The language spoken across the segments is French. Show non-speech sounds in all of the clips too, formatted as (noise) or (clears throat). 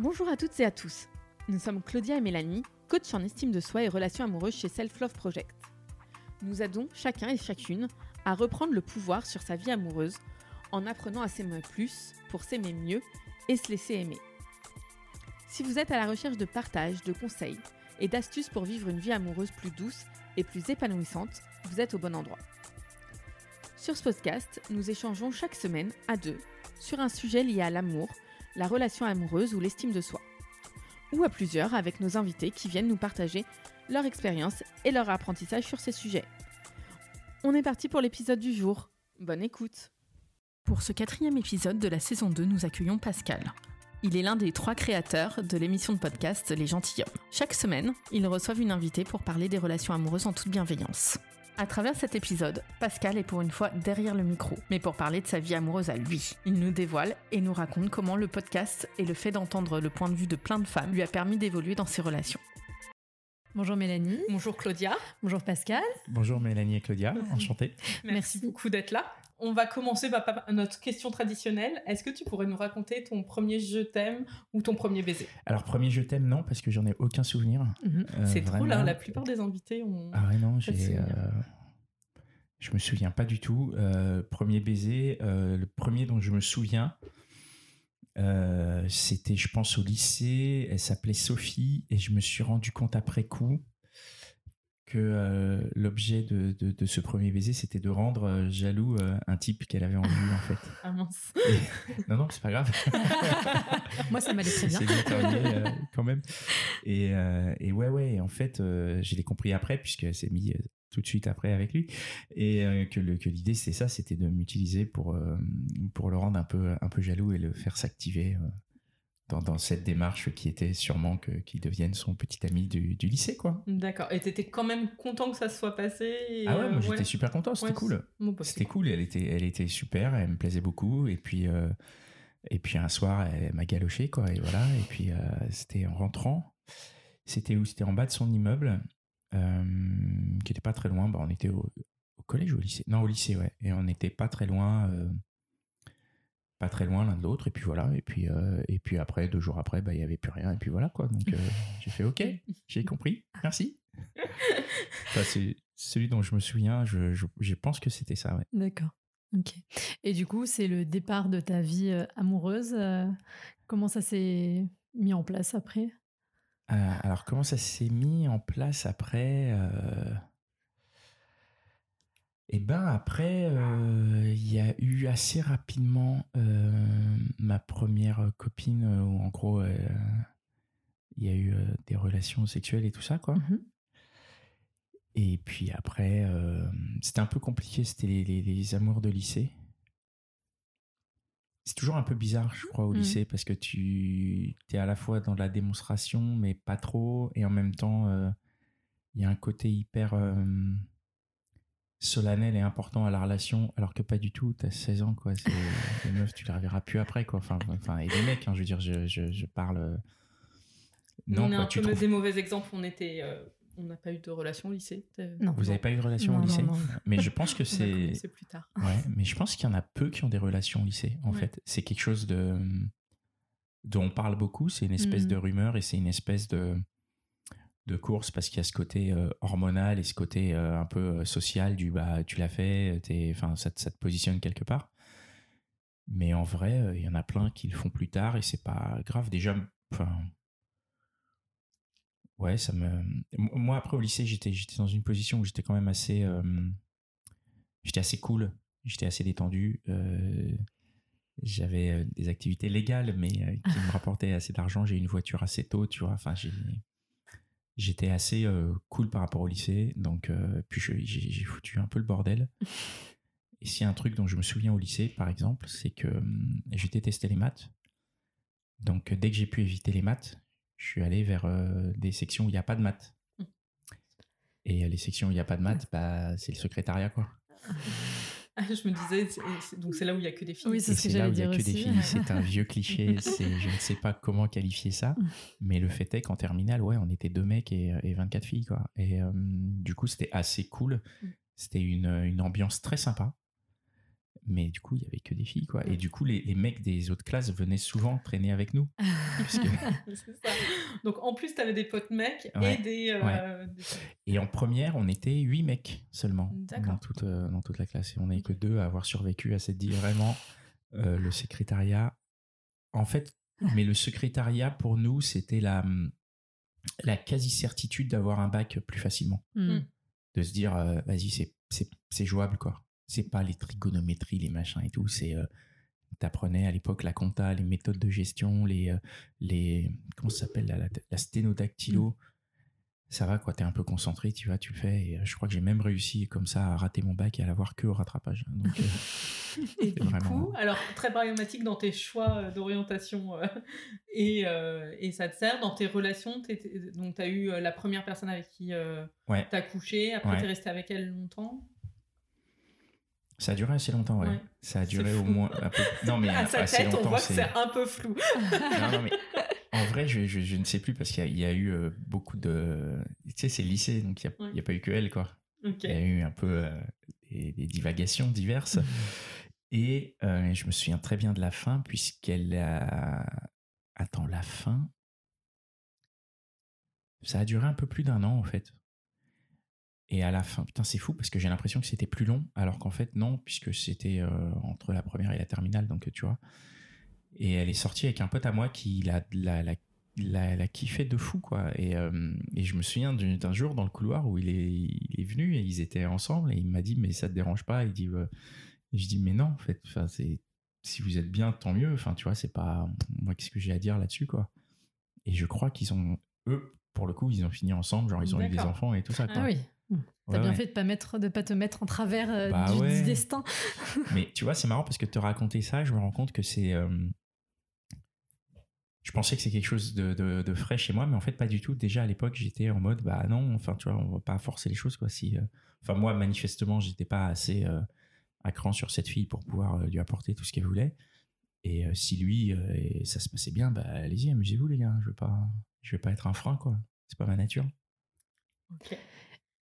Bonjour à toutes et à tous. Nous sommes Claudia et Mélanie, coach en estime de soi et relations amoureuses chez Self Love Project. Nous aidons chacun et chacune à reprendre le pouvoir sur sa vie amoureuse en apprenant à s'aimer plus pour s'aimer mieux et se laisser aimer. Si vous êtes à la recherche de partage, de conseils et d'astuces pour vivre une vie amoureuse plus douce et plus épanouissante, vous êtes au bon endroit. Sur ce podcast, nous échangeons chaque semaine à deux sur un sujet lié à l'amour, la relation amoureuse ou l'estime de soi. Ou à plusieurs avec nos invités qui viennent nous partager leur expérience et leur apprentissage sur ces sujets. On est parti pour l'épisode du jour. Bonne écoute Pour ce quatrième épisode de la saison 2, nous accueillons Pascal. Il est l'un des trois créateurs de l'émission de podcast Les Gentilhommes. Chaque semaine, ils reçoivent une invitée pour parler des relations amoureuses en toute bienveillance. À travers cet épisode, Pascal est pour une fois derrière le micro, mais pour parler de sa vie amoureuse à lui. Il nous dévoile et nous raconte comment le podcast et le fait d'entendre le point de vue de plein de femmes lui a permis d'évoluer dans ses relations. Bonjour Mélanie. Bonjour Claudia. Bonjour Pascal. Bonjour Mélanie et Claudia, (laughs) enchanté. Merci, beaucoup d'être là. On va commencer par notre question traditionnelle. Est-ce que tu pourrais nous raconter ton premier je t'aime ou ton premier baiser? Alors, premier je t'aime, non, parce que j'en ai aucun souvenir. Mhm. C'est trop là, la plupart des invités ont. Ah ouais, non, j'ai. Euh, je me souviens pas du tout. Euh, premier baiser, euh, le premier dont je me souviens, c'était, je pense, au lycée. Elle s'appelait Sophie et je me suis rendu compte après coup que euh, l'objet de, de, ce premier baiser, c'était de rendre euh, jaloux euh, un type qu'elle avait en vue, en fait. (laughs) Ah mince. non, non, c'est pas grave. (laughs) Moi, ça m'allait très bien. C'est bien terminé, quand même. Et, et, ouais, ouais, en fait, je l'ai compris après, puisqu'elle s'est mise tout de suite après avec lui. Et que l'idée, c'est ça, c'était de m'utiliser pour, pour le rendre un peu, un peu jaloux et le faire s'activer dans, cette démarche qui était sûrement qu'il devienne son petit ami du, lycée, quoi. D'accord. Et t'étais quand même content que ça se soit passé Ah ouais, moi j'étais super content, c'était cool. Bah, c'était cool. elle était, elle était super, elle me plaisait beaucoup. Et puis, euh, et puis un soir, elle m'a galoché, quoi. Et voilà. Et puis euh, c'était en rentrant. C'était où? C'était en bas de son immeuble, euh, qui était pas très loin. Bah, on était au, au, collège ou au lycée? Non, au lycée, ouais. Et on n'était pas très loin pas très loin l'un de l'autre et puis voilà et puis euh, et puis après deux jours après bah il y avait plus rien et puis voilà quoi. Donc euh, (laughs) j'ai fait ok j'ai compris. Merci. (laughs) C'est celui dont je me souviens je, je, pense que c'était ça ouais. d'accord. Ok. Et du coup c'est le départ de ta vie euh, amoureuse comment ça s'est mis en place après? Alors comment ça s'est mis en place après et ben après, euh, il y a eu assez rapidement euh, ma première copine euh, où en gros il y a eu des relations sexuelles et tout ça quoi. Mmh et puis après, c'était un peu compliqué, c'était les, amours de lycée. C'est toujours un peu bizarre, je crois, au mmh. lycée, parce que tu es à la fois dans la démonstration, mais pas trop, et en même temps, il y a un côté hyper solennel et important à la relation, alors que pas du tout. T'as 16 ans, quoi. (laughs) les meufs, tu les reverras plus après, quoi. Enfin, enfin et les mecs, hein, je veux dire, je, je, parle. Euh, non, on est un peu des mauvais exemples. On était. Euh, on n'a pas eu de relation au lycée. Non. Vous n'avez pas eu de relation au lycée Mais je pense que (laughs) c'est. C'est plus tard. Ouais, mais je pense qu'il y en a peu qui ont des relations au lycée. En fait, c'est quelque chose de dont on parle beaucoup. C'est une espèce mm. de rumeur et c'est une espèce de de course parce qu'il y a ce côté euh, hormonal et ce côté euh, un peu euh, social du bah tu l'as fait, enfin ça, te positionne quelque part. Mais en vrai, il y en a plein qui le font plus tard et c'est pas grave. Déjà, ouais, ça me. Moi après au lycée, j'étais j'étais dans une position où j'étais quand même assez j'étais assez cool, j'étais assez détendu. j'avais des activités légales mais qui me rapportaient assez d'argent j'ai une voiture assez tôt tu vois enfin j'étais assez euh, cool par rapport au lycée. Donc, euh, puis j'ai foutu un peu le bordel. (laughs) Et s'il y a un truc dont je me souviens au lycée, par exemple, c'est que hum, j'ai détesté les maths. Donc, dès que j'ai pu éviter les maths, je suis allé vers euh, des sections où il n'y a pas de maths. Mmh. Et les sections où il n'y a pas de maths, bah, c'est le secrétariat, quoi. (laughs) (laughs) je me disais, donc c'est là où il n'y a que des filles. Oui, c'est ce que j'allais dire aussi. C'est un vieux cliché. (laughs) je ne sais pas comment qualifier ça, (laughs) mais le fait est qu'en terminale, ouais, on était deux mecs et, et 24 filles, quoi. Et euh, du coup, c'était assez cool. Mm. C'était une, une, ambiance très sympa. mais du coup, il y avait que des filles, quoi. Et du coup, les, mecs des autres classes venaient souvent traîner avec nous. (laughs) Donc, en plus, tu avais des potes mecs et des, euh, Et en première, on était huit mecs seulement dans toute, euh, dans toute la classe. Et on n'est que deux à avoir survécu à cette dit vraiment euh, le secrétariat. En fait, (laughs) mais le secrétariat, pour nous, c'était la, la quasi-certitude d'avoir un bac plus facilement. Hmm. De se dire, vas-y, c'est jouable, quoi c'est pas les trigonométries, les machins et tout, c'est euh, t'apprenais à l'époque la compta, les méthodes de gestion, les euh, les comment ça s'appelle la, la, sténodactylo. Mm. Ça va quoi, t'es un peu concentré, tu vois, tu le fais. Et euh, je crois que j'ai même réussi comme ça à rater mon bac et à l'avoir que au rattrapage. Donc, (laughs) et du coup, alors très pragmatique dans tes choix d'orientation (laughs) et, et, ça te sert dans tes relations. donc tu as eu la première personne avec qui ouais. tu as couché, après tu es resté avec elle longtemps? Ça a duré assez longtemps, ouais. Ça a duré au moins un peu. (laughs) Non, mais à sa tête, on voit que c'est un peu flou. non, non, mais (laughs) en vrai, je, je, ne sais plus parce qu'il y, a eu euh, beaucoup de. Tu sais, c'est lycée, donc il n'y a, pas eu que elle, quoi. Il y a eu un peu euh, des, divagations diverses. Et euh, je me souviens très bien de la fin, puisqu'elle a. Attends, la fin. Ça a duré un peu plus d'un an, en fait. Et à la fin, putain, c'est fou parce que j'ai l'impression que c'était plus long, alors qu'en fait, non, puisque c'était euh, entre la première et la terminale, donc tu vois. Et elle est sortie avec un pote à moi qui l'a, la, la, la, kiffé de fou, quoi. Et, euh, et je me souviens d'un jour dans le couloir où il est, il est venu et ils étaient ensemble et il m'a dit, mais ça te dérange pas? Il dit, je dis, mais non, en fait, c'est, si vous êtes bien, tant mieux. Enfin, tu vois, c'est pas moi, qu'est-ce que j'ai à dire là-dessus, quoi? Et je crois qu'ils ont, eux, pour le coup, ils ont fini ensemble, genre ils ont eu des enfants et tout ça. Ah oui. T'as bien fait de pas mettre, de pas te mettre en travers euh, bah du, destin. (laughs) Mais tu vois, c'est marrant parce que te raconter ça, je me rends compte que c'est. Euh, je pensais que c'est quelque chose de, de, frais chez moi, mais en fait pas du tout. Déjà à l'époque, j'étais en mode, bah non, enfin tu vois, on va pas forcer les choses quoi. Si, euh, enfin moi manifestement, j'étais pas assez à cran sur cette fille pour pouvoir lui apporter tout ce qu'elle voulait. Et si lui, ça se passait bien, bah allez-y, amusez-vous les gars. Je veux pas, je vais pas être un frein quoi. C'est pas ma nature. Ok.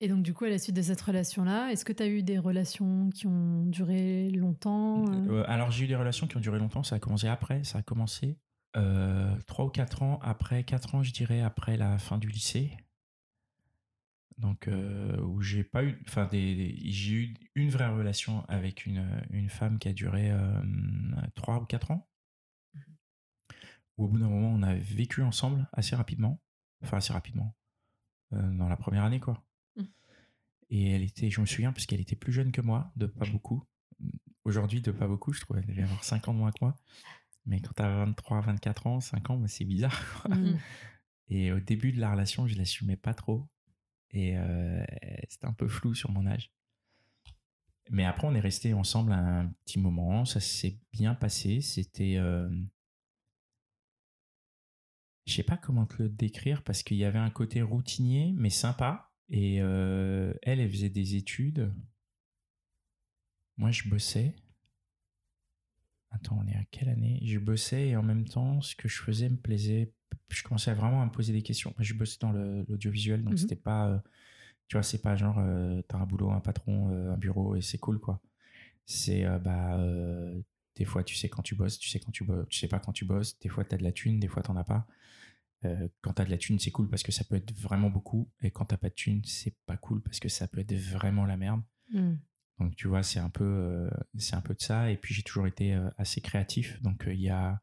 Et donc, du coup, à la suite de cette relation-là, est-ce que tu as eu des relations qui ont duré longtemps euh? Euh, Alors, j'ai eu des relations qui ont duré longtemps. Ça a commencé après. Ça a commencé euh, 3 ou 4 ans après, 4 ans, je dirais, après la fin du lycée. Donc, euh, où j'ai pas eu. Enfin, des, j'ai eu une vraie relation avec une, une femme qui a duré 3 ou 4 ans. Où, au bout d'un moment, on a vécu ensemble assez rapidement. Enfin, assez rapidement. dans la première année, quoi. Et elle était, je me souviens, parce qu'elle était plus jeune que moi, de pas beaucoup. Aujourd'hui, de pas beaucoup, je trouve. Elle devait avoir 5 ans de moins que moi. Mais quand t'as 23, 24 ans, 5 ans, bah, c'est bizarre. (laughs) Mm. Et au début de la relation, je l'assumais pas trop. Et euh, c'était un peu flou sur mon âge. Mais après, on est resté ensemble un petit moment. Ça s'est bien passé. C'était. Euh... Je sais pas comment te le décrire parce qu'il y avait un côté routinier, mais sympa. Et euh, elle, elle faisait des études. Moi, je bossais. Attends, on est à quelle année? Je bossais et en même temps, ce que je faisais me plaisait. Je commençais vraiment à me poser des questions. Je bossais dans l'audiovisuel, donc mmh c'était pas. Euh, tu vois, c'est pas genre, euh, t'as un boulot, un patron, un bureau et c'est cool, quoi. C'est, bah, des fois, tu sais quand tu bosses, tu sais quand tu bosses, tu sais pas quand tu bosses. Des fois, t'as de la thune, des fois, t'en as pas. Euh, quand t'as de la thune, c'est cool parce que ça peut être vraiment beaucoup. Et quand t'as pas de thune, c'est pas cool parce que ça peut être vraiment la merde. Hmm. Donc tu vois, c'est un peu, euh, c'est un peu de ça. Et puis j'ai toujours été euh, assez créatif. Donc il y a,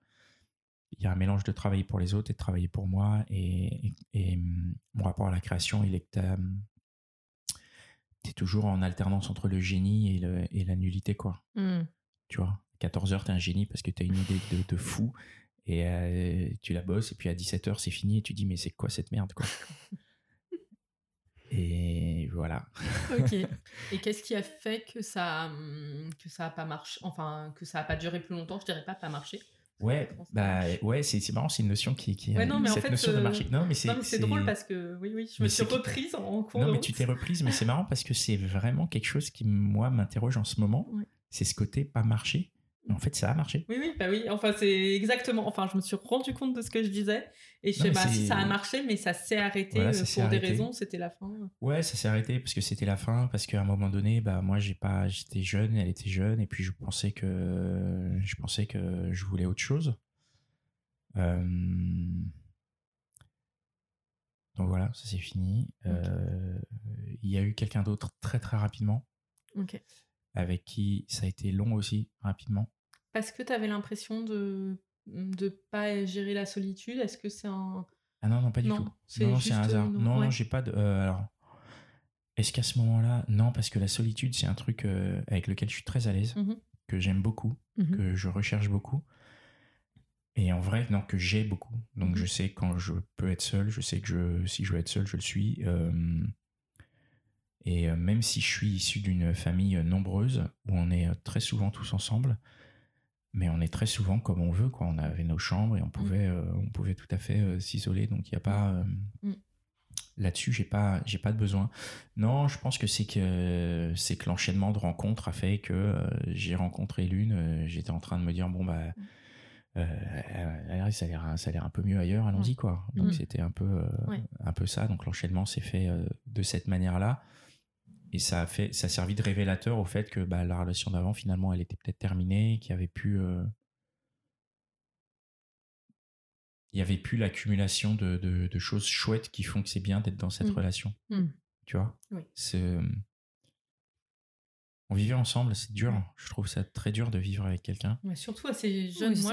y a un mélange de travailler pour les autres et de travailler pour moi. Et, et, mm, mon rapport à la création, il est que t'es toujours en alternance entre le génie et, le, et la nullité, quoi. Hmm. Tu vois, 14 heures, t'es un génie parce que t'as une idée de, de fou et euh, tu la bosses et puis à 17h c'est fini et tu dis mais c'est quoi cette merde quoi? (laughs) Et voilà ok (laughs) et qu'est-ce qui a fait que ça hum, que ça a pas marché enfin que ça a pas duré plus longtemps? Je dirais pas pas marché Ouais, bah ouais, c'est marrant, c'est une notion qui, qui ouais, non, mais cette en fait, notion de euh, marché. Non, mais c'est drôle parce que oui, oui, je me suis reprise en cours. Non, mais tu t'es reprise, mais c'est marrant parce que c'est vraiment quelque chose qui moi m'interroge en ce moment. C'est ce côté pas marché. En fait, ça a marché. Oui, oui, bah oui. Enfin, c'est exactement. Enfin, je me suis rendu compte de ce que je disais. Et je sais pas si ça a marché, mais ça s'est arrêté euh, pour des raisons. C'était la fin. Ouais, ça s'est arrêté parce que c'était la fin. Parce qu'à un moment donné, bah, moi, j'ai pas, j'étais jeune, elle était jeune. Et puis, je pensais que, je pensais que je voulais autre chose. Euh, donc voilà, ça c'est fini. Euh, il y a eu quelqu'un d'autre très très rapidement. Avec qui ça a été long aussi, rapidement. Parce que tu avais l'impression de ne pas gérer la solitude Est-ce que c'est un. Ah non, non, pas du tout. Non, c'est un hasard. Non, non, j'ai pas de. Euh, alors, est-ce qu'à ce, moment-là. Non, parce que la solitude, c'est un truc euh, avec lequel je suis très à l'aise, mmh que j'aime beaucoup, mmh que je recherche beaucoup. Et en vrai, non, que j'ai beaucoup. Donc je mmh sais quand je peux être seul, je sais que je, si je veux être seul, je le suis. Et même si je suis issu d'une famille nombreuse, où on est très souvent tous ensemble, mais on est très souvent comme on veut, quoi. On avait nos chambres et on mmh. pouvait, on pouvait tout à fait s'isoler. Donc il n'y a pas... Mmh. Là-dessus, j'ai pas, j'ai pas de besoin. Non, je pense que c'est que c'est que l'enchaînement de rencontres a fait que j'ai rencontré l'une. J'étais en train de me dire bon bah euh, ça a l'air ça a l'air un peu mieux ailleurs allons-y quoi donc mm. c'était un peu euh, un peu ça donc l'enchaînement s'est fait euh, de cette manière là et ça a fait ça a servi de révélateur au fait que bah, la relation d'avant finalement elle était peut-être terminée qu'il y avait plus il y avait plus l'accumulation de, de, choses chouettes qui font que c'est bien d'être dans cette mm. relation mm. tu vois? C'est on vivait ensemble, c'est dur. Je trouve ça très dur de vivre avec quelqu'un. surtout assez jeune. Moi,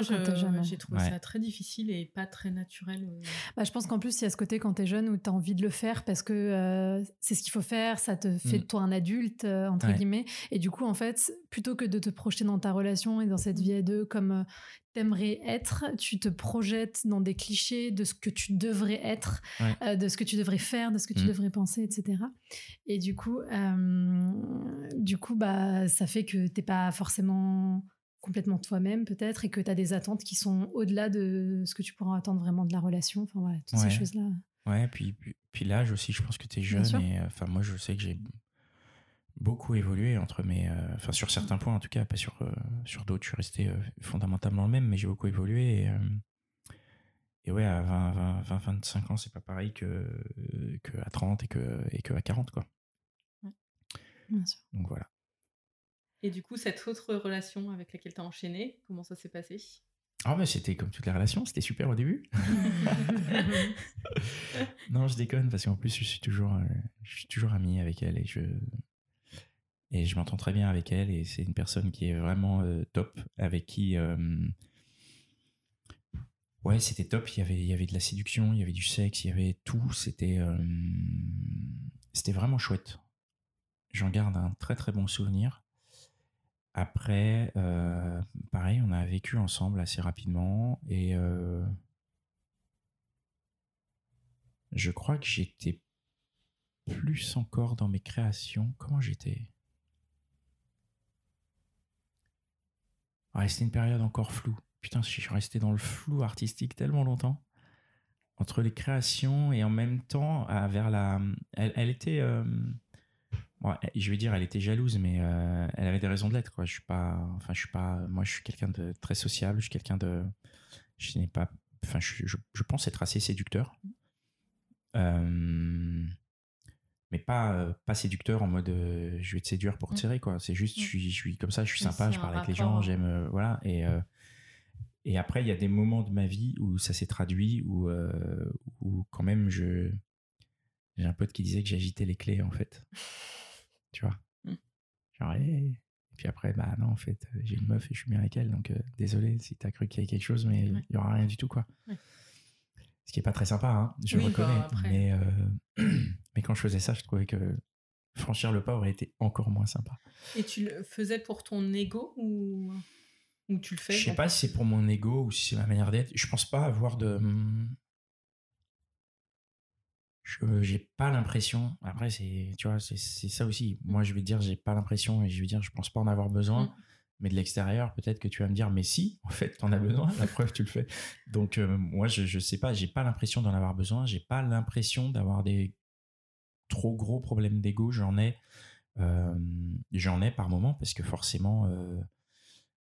j'ai trouvé ça très difficile et pas très naturel. Euh. Bah, je pense qu'en plus, il y a ce côté quand tu es jeune où tu as envie de le faire parce que euh, c'est ce qu'il faut faire, ça te fait de mm. toi un adulte, euh, entre guillemets. Et du coup, en fait, plutôt que de te projeter dans ta relation et dans cette mm. vie à deux comme t'aimerais être, tu te projettes dans des clichés de ce que tu devrais être, euh, de ce que tu devrais faire, de ce que tu mmh. devrais penser, etc. Et du coup, euh, du coup, bah, ça fait que t'es pas forcément complètement toi-même peut-être et que tu as des attentes qui sont au-delà de ce que tu pourras attendre vraiment de la relation. Enfin voilà, toutes ces choses-là. Ouais, puis, puis, puis l'âge aussi, je pense que tu es jeune et enfin moi je sais que j'ai beaucoup évolué entre mes, euh, enfin sur certains points en tout cas, pas sur euh, sur d'autres, je suis resté euh, fondamentalement le même, mais j'ai beaucoup évolué et, et ouais à 20, 20, 25 ans c'est pas pareil que que à 30 et que et que à 40 quoi. Bien sûr. Donc voilà. Et du coup cette autre relation avec laquelle tu as enchaîné, comment ça s'est passé? Ah mais c'était comme toutes les relations, c'était super au début. (laughs) (laughs) non, je déconne parce qu'en plus je suis toujours, je suis toujours ami avec elle et je, et je m'entends très bien avec elle et c'est une personne qui est vraiment euh, top avec qui euh, ouais c'était top. Il y avait il y avait de la séduction il y avait du sexe il y avait tout. C'était euh, c'était vraiment chouette. J'en garde un très très bon souvenir. Après pareil on a vécu ensemble assez rapidement et je crois que j'étais plus encore dans mes créations. Comment j'étais? C'était une période encore floue. Putain, je suis resté dans le flou artistique tellement longtemps. Entre les créations et en même temps, vers la. Elle, était. Euh, je vais dire, elle était jalouse, mais euh, elle avait des raisons de l'être. Quoi. Je suis pas. Enfin, je suis pas. Moi, je suis quelqu'un de très sociable. Je suis quelqu'un de. Je n'ai pas. Enfin, je, je, pense être assez séducteur. Euh, mais pas euh, pas séducteur en mode euh, je vais te séduire pour te mm. serrer quoi. C'est juste je suis je suis comme ça je suis sympa je parle avec les gens j'aime euh, voilà. Et et après il y a des moments de ma vie où ça s'est traduit où où quand même je j'ai un pote qui disait que j'agitais les clés en fait. (laughs) Tu vois? Mm. genre et puis après bah non en fait j'ai une meuf et je suis bien avec elle donc désolé si t'as cru qu'il y avait quelque chose mais il y aura rien du tout quoi ce qui est pas très sympa, hein, je le reconnais. Bah, mais, euh, (clears throat) mais quand je faisais ça, je trouvais que franchir le pas aurait été encore moins sympa. Et tu le faisais pour ton ego ou, ou tu le fais Je sais pas si c'est pour mon ego ou si c'est ma manière d'être. Je pense pas avoir de. Je j'ai pas l'impression. Après, c'est tu vois, c'est ça aussi. Moi, je vais dire, j'ai pas l'impression et je vais dire, je pense pas en avoir besoin. Mm mais de l'extérieur, peut-être que tu vas me dire, mais si, en fait, tu en as besoin, la preuve, tu le fais. Donc, euh, moi, je, je sais pas, j'ai pas l'impression d'en avoir besoin, j'ai pas l'impression d'avoir des trop gros problèmes d'ego, j'en ai, euh, j'en ai par moment, parce que forcément, euh,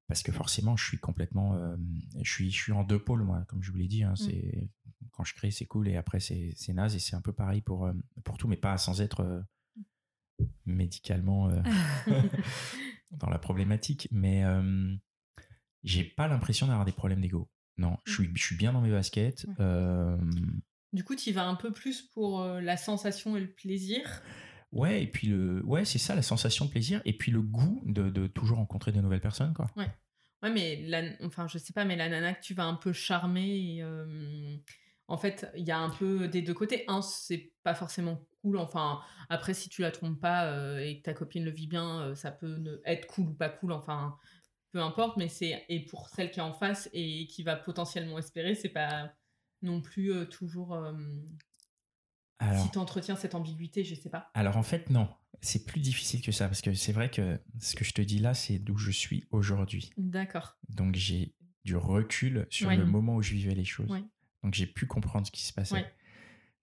parce que forcément, je suis complètement, je suis, je suis en deux pôles moi, comme je vous l'ai dit. Hein, mmh. C'est quand je crée, c'est cool, et après c'est naze, et c'est un peu pareil pour pour tout, mais pas sans être médicalement (laughs) dans la problématique. Mais j'ai pas l'impression d'avoir des problèmes d'ego. Non, je suis, je suis bien dans mes baskets. Du coup, tu vas un peu plus pour la sensation et le plaisir? Ouais, et puis le, ouais, c'est ça, la sensation de plaisir, et puis le goût de, de toujours rencontrer de nouvelles personnes, quoi. Ouais. Ouais, mais la, enfin, je sais pas, mais la nana que tu vas un peu charmer, en fait, il y a un peu des deux côtés. Un, c'est pas forcément cool. Enfin, après, si tu la trompes pas et que ta copine le vit bien, ça peut être cool ou pas cool. Enfin, peu importe. Mais c'est et pour celle qui est en face et qui va potentiellement espérer, c'est pas non plus toujours si tu entretiens cette ambiguïté, je sais pas. Alors en fait, non. C'est plus difficile que ça parce que c'est vrai que ce que je te dis là, c'est d'où je suis aujourd'hui. D'accord. Donc j'ai du recul sur le moment où je vivais les choses. Donc j'ai pu comprendre ce qui se passait.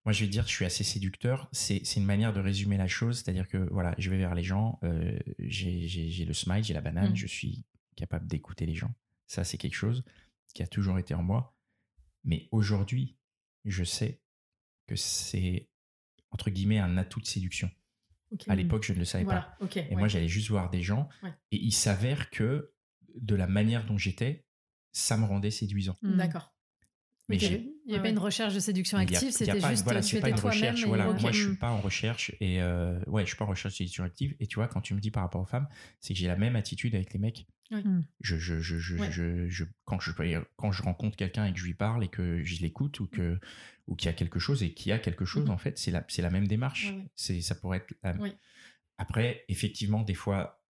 Moi, je vais dire, je suis assez séducteur. C'est une manière de résumer la chose. C'est-à-dire que voilà, je vais vers les gens, euh, j'ai le smile, j'ai la banane, mmh. je suis capable d'écouter les gens. Ça, c'est quelque chose qui a toujours été en moi. Mais aujourd'hui, je sais que c'est, entre guillemets, un atout de séduction. À l'époque, je ne le savais pas. et moi, j'allais juste voir des gens. Et il s'avère que de la manière dont j'étais, ça me rendait séduisant. Mmh. D'accord. Mais il n'y a, pas une recherche de séduction active, c'était juste voilà, tu pas une recherche. Voilà, Moi, je suis pas en recherche et euh, ouais, je suis pas en recherche de séduction active. Et tu vois, quand tu me dis par rapport aux femmes, c'est que j'ai la même attitude avec les mecs. Je, je, je, je, je, quand je quand je rencontre quelqu'un et que je lui parle et que je l'écoute ou que ou qu'il y a quelque chose et qu'il y a quelque chose, mmh. en fait, c'est la, c'est la même démarche. C'est, ça pourrait être. Après, effectivement, des fois,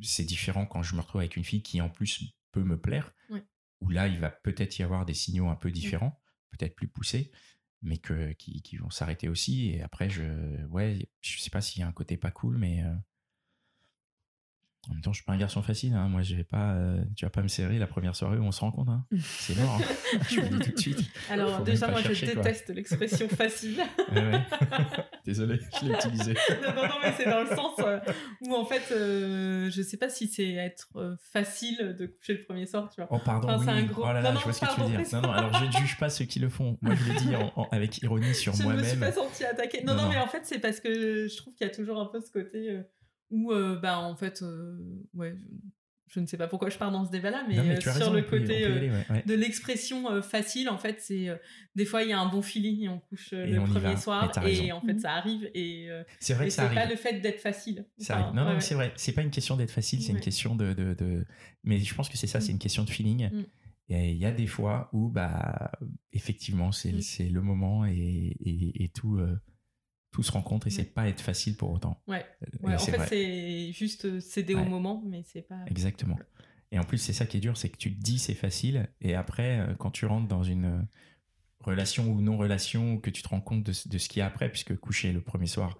c'est différent quand je me retrouve avec une fille qui, en plus, peut me plaire, où là, il va peut-être y avoir des signaux un peu différents, peut-être plus poussés, mais que, qui, qui vont s'arrêter aussi. Et après, je, ouais, je sais pas s'il y a un côté pas cool, mais en même temps, je suis pas un garçon facile. Hein. Moi, je vais pas, euh, tu vas pas me serrer la première soirée où on se rencontre. Hein. (laughs) C'est mort. Hein. je le dis tout de suite. Alors, déjà, moi, je déteste l'expression facile. (laughs) (laughs) Désolé, je l'ai utilisé. non, non, non, mais c'est dans le sens euh, où, en fait, euh, je sais pas si c'est être facile de coucher le premier soir, tu vois. Oh, pardon. oui. un gros... Oh là là, je vois ce que tu veux dire. Non, non, alors je ne juge pas ceux qui le font. Moi, je le dis avec ironie sur moi-même. Je ne me suis pas senti attaquée. Non, non, mais en fait, c'est parce que je trouve qu'il y a toujours un peu ce côté ou bah en fait ouais je ne sais pas pourquoi je pars dans ce débat là mais, sur le côté de l'expression facile en fait c'est des fois il y a un bon feeling et on couche le premier soir et en fait mmh. ça arrive et c'est vrai c'est pas le fait d'être facile. Ça non non c'est vrai c'est pas une question d'être facile c'est une question de, de, de, mais je pense que c'est ça c'est mmh. une question de feeling mmh. et il y a des fois où bah effectivement c'est c'est le moment et, et, et tout tout se rencontre et c'est pas être facile pour autant. Ouais. Euh, en fait, c'est juste euh, céder au moment, mais c'est pas. Exactement. Et en plus, c'est ça qui est dur, c'est que tu te dis c'est facile, et après, euh, quand tu rentres dans une relation ou non-relation, que tu te rends compte de, ce qu'il y a après, puisque coucher le premier soir,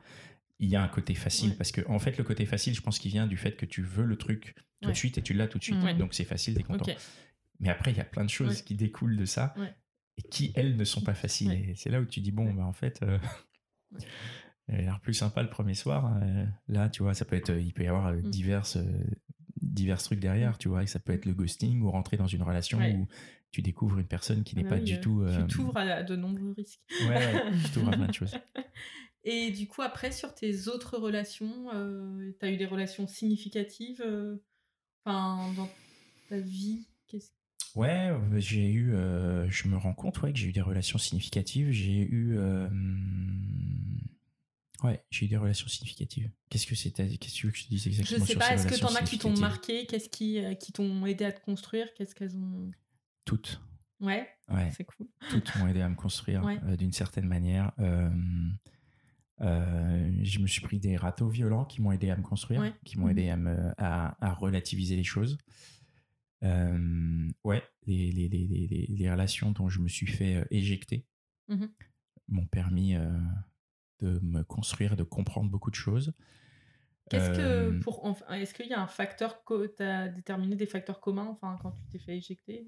il y a un côté facile, parce que en fait, le côté facile, je pense qu'il vient du fait que tu veux le truc tout de suite et tu l'as tout de suite, donc c'est facile, t'es content. Mais après, il y a plein de choses qui découlent de ça et qui, elles, ne sont pas faciles. Et c'est là où tu dis, bon, bah, en fait, elle a l'air plus sympa le premier soir. Hein. là, tu vois, ça peut être, il peut y avoir euh, mm. diverses, euh, divers trucs derrière, mm. tu vois, et ça peut être le ghosting ou rentrer dans une relation où tu découvres une personne qui n'est ah pas du tout. Tu euh, t'ouvres à de nombreux risques. Ouais, tu t'ouvres à plein de choses. (laughs) Et du coup, après, sur tes autres relations, tu as eu des relations significatives enfin, dans ta vie? Ouais, j'ai eu, je me rends compte ouais, que j'ai eu des relations significatives. J'ai eu, Ouais, j'ai eu des relations significatives. Qu'est-ce que c'était Qu'est-ce que tu veux que je te dise exactement Je sais pas, est-ce que t'en as qui t'ont marqué? Qu'est-ce qui, euh, qui t'ont aidé à te construire? Qu'est-ce qu'elles ont Toutes. Ouais, ouais. c'est cool. (laughs) Toutes m'ont aidé à me construire euh, d'une certaine manière. Euh, je me suis pris des râteaux violents qui m'ont aidé à me construire, qui m'ont mmh aidé à, me, à, relativiser les choses. Ouais, les, les, les, les, relations dont je me suis fait éjecter mmh m'ont permis de me construire, de comprendre beaucoup de choses. Qu'est-ce que pour est-ce qu'il y a un facteur que tu as déterminé des facteurs communs enfin quand tu t'es fait éjecter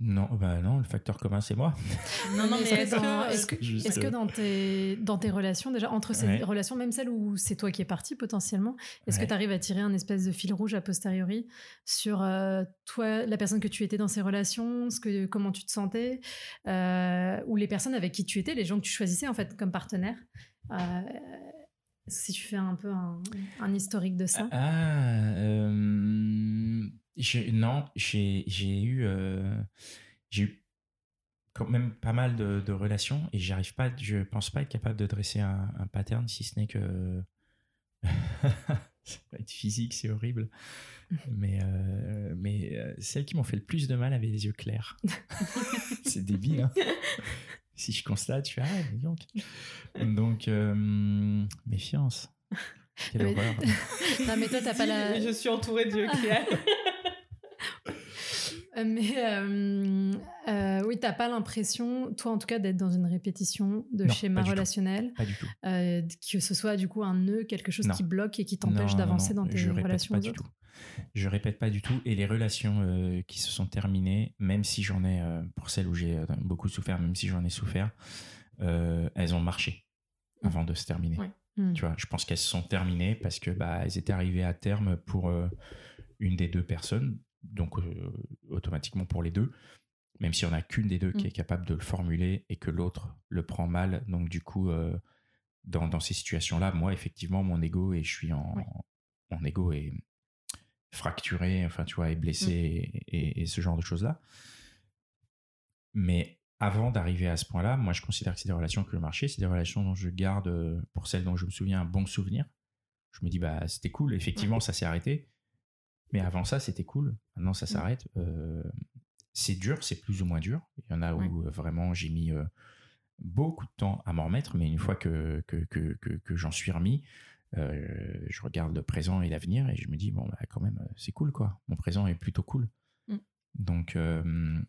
Non, bah non, le facteur commun, c'est moi. (laughs) Non, non, mais est-ce que, est-ce que, dans, tes, dans tes relations, déjà, entre ces relations, même celles où c'est toi qui es parti potentiellement, est-ce que tu arrives à tirer un espèce de fil rouge a posteriori sur euh, toi, la personne que tu étais dans ces relations, ce que, comment tu te sentais, euh, ou les personnes avec qui tu étais, les gens que tu choisissais en fait comme partenaire euh, si tu fais un peu un, un historique de ça? Ah, non, j'ai eu, euh, j'ai eu quand même pas mal de, relations et j'arrive pas, je pense pas être capable de dresser un, pattern si ce n'est que (laughs) ça va être physique, c'est horrible. Mais, euh, mais euh, celles qui m'ont fait le plus de mal avaient les yeux clairs. (laughs) c'est débile. Hein si je constate, je fais ah, donc. Donc, méfiance. Quelle mais... horreur. (laughs) non, mais toi, t'as pas la. Je suis entourée d'yeux clairs. Euh, mais euh, euh, oui, t'as pas l'impression, toi en tout cas, d'être dans une répétition de schéma relationnel. Pas du tout. que ce soit du coup un nœud, quelque chose qui bloque et qui t'empêche d'avancer dans tes je relations pas du tout. Je répète pas du tout. Et les relations qui se sont terminées, même si j'en ai, pour celles où j'ai beaucoup souffert, même si j'en ai souffert, elles ont marché mmh. avant de se terminer. Mmh. Tu vois, je pense qu'elles se sont terminées parce que bah, elles étaient arrivées à terme pour une des deux personnes donc euh, automatiquement pour les deux, même si on a qu'une des deux qui mm. est capable de le formuler et que l'autre le prend mal. Donc du coup, euh, dans, dans, ces situations-là, moi effectivement, mon ego et je suis en, mon ego est fracturé, enfin tu vois, est blessé mm. et, ce genre de choses-là. Mais avant d'arriver à ce point-là, moi je considère que c'est des relations que le marché, c'est des relations dont je garde, pour celles dont je me souviens, un bon souvenir. Je me dis, bah c'était cool, effectivement, ça s'est arrêté. Mais avant ça, c'était cool. Maintenant, ça mmh. s'arrête. Euh, c'est dur, c'est plus ou moins dur. Il y en a où euh, vraiment j'ai mis euh, beaucoup de temps à m'en remettre, mais une fois que, que, que, que, j'en suis remis, je regarde le présent et l'avenir et je me dis, bon, bah, quand même, c'est cool, quoi. Mon présent est plutôt cool. Mmh. Donc,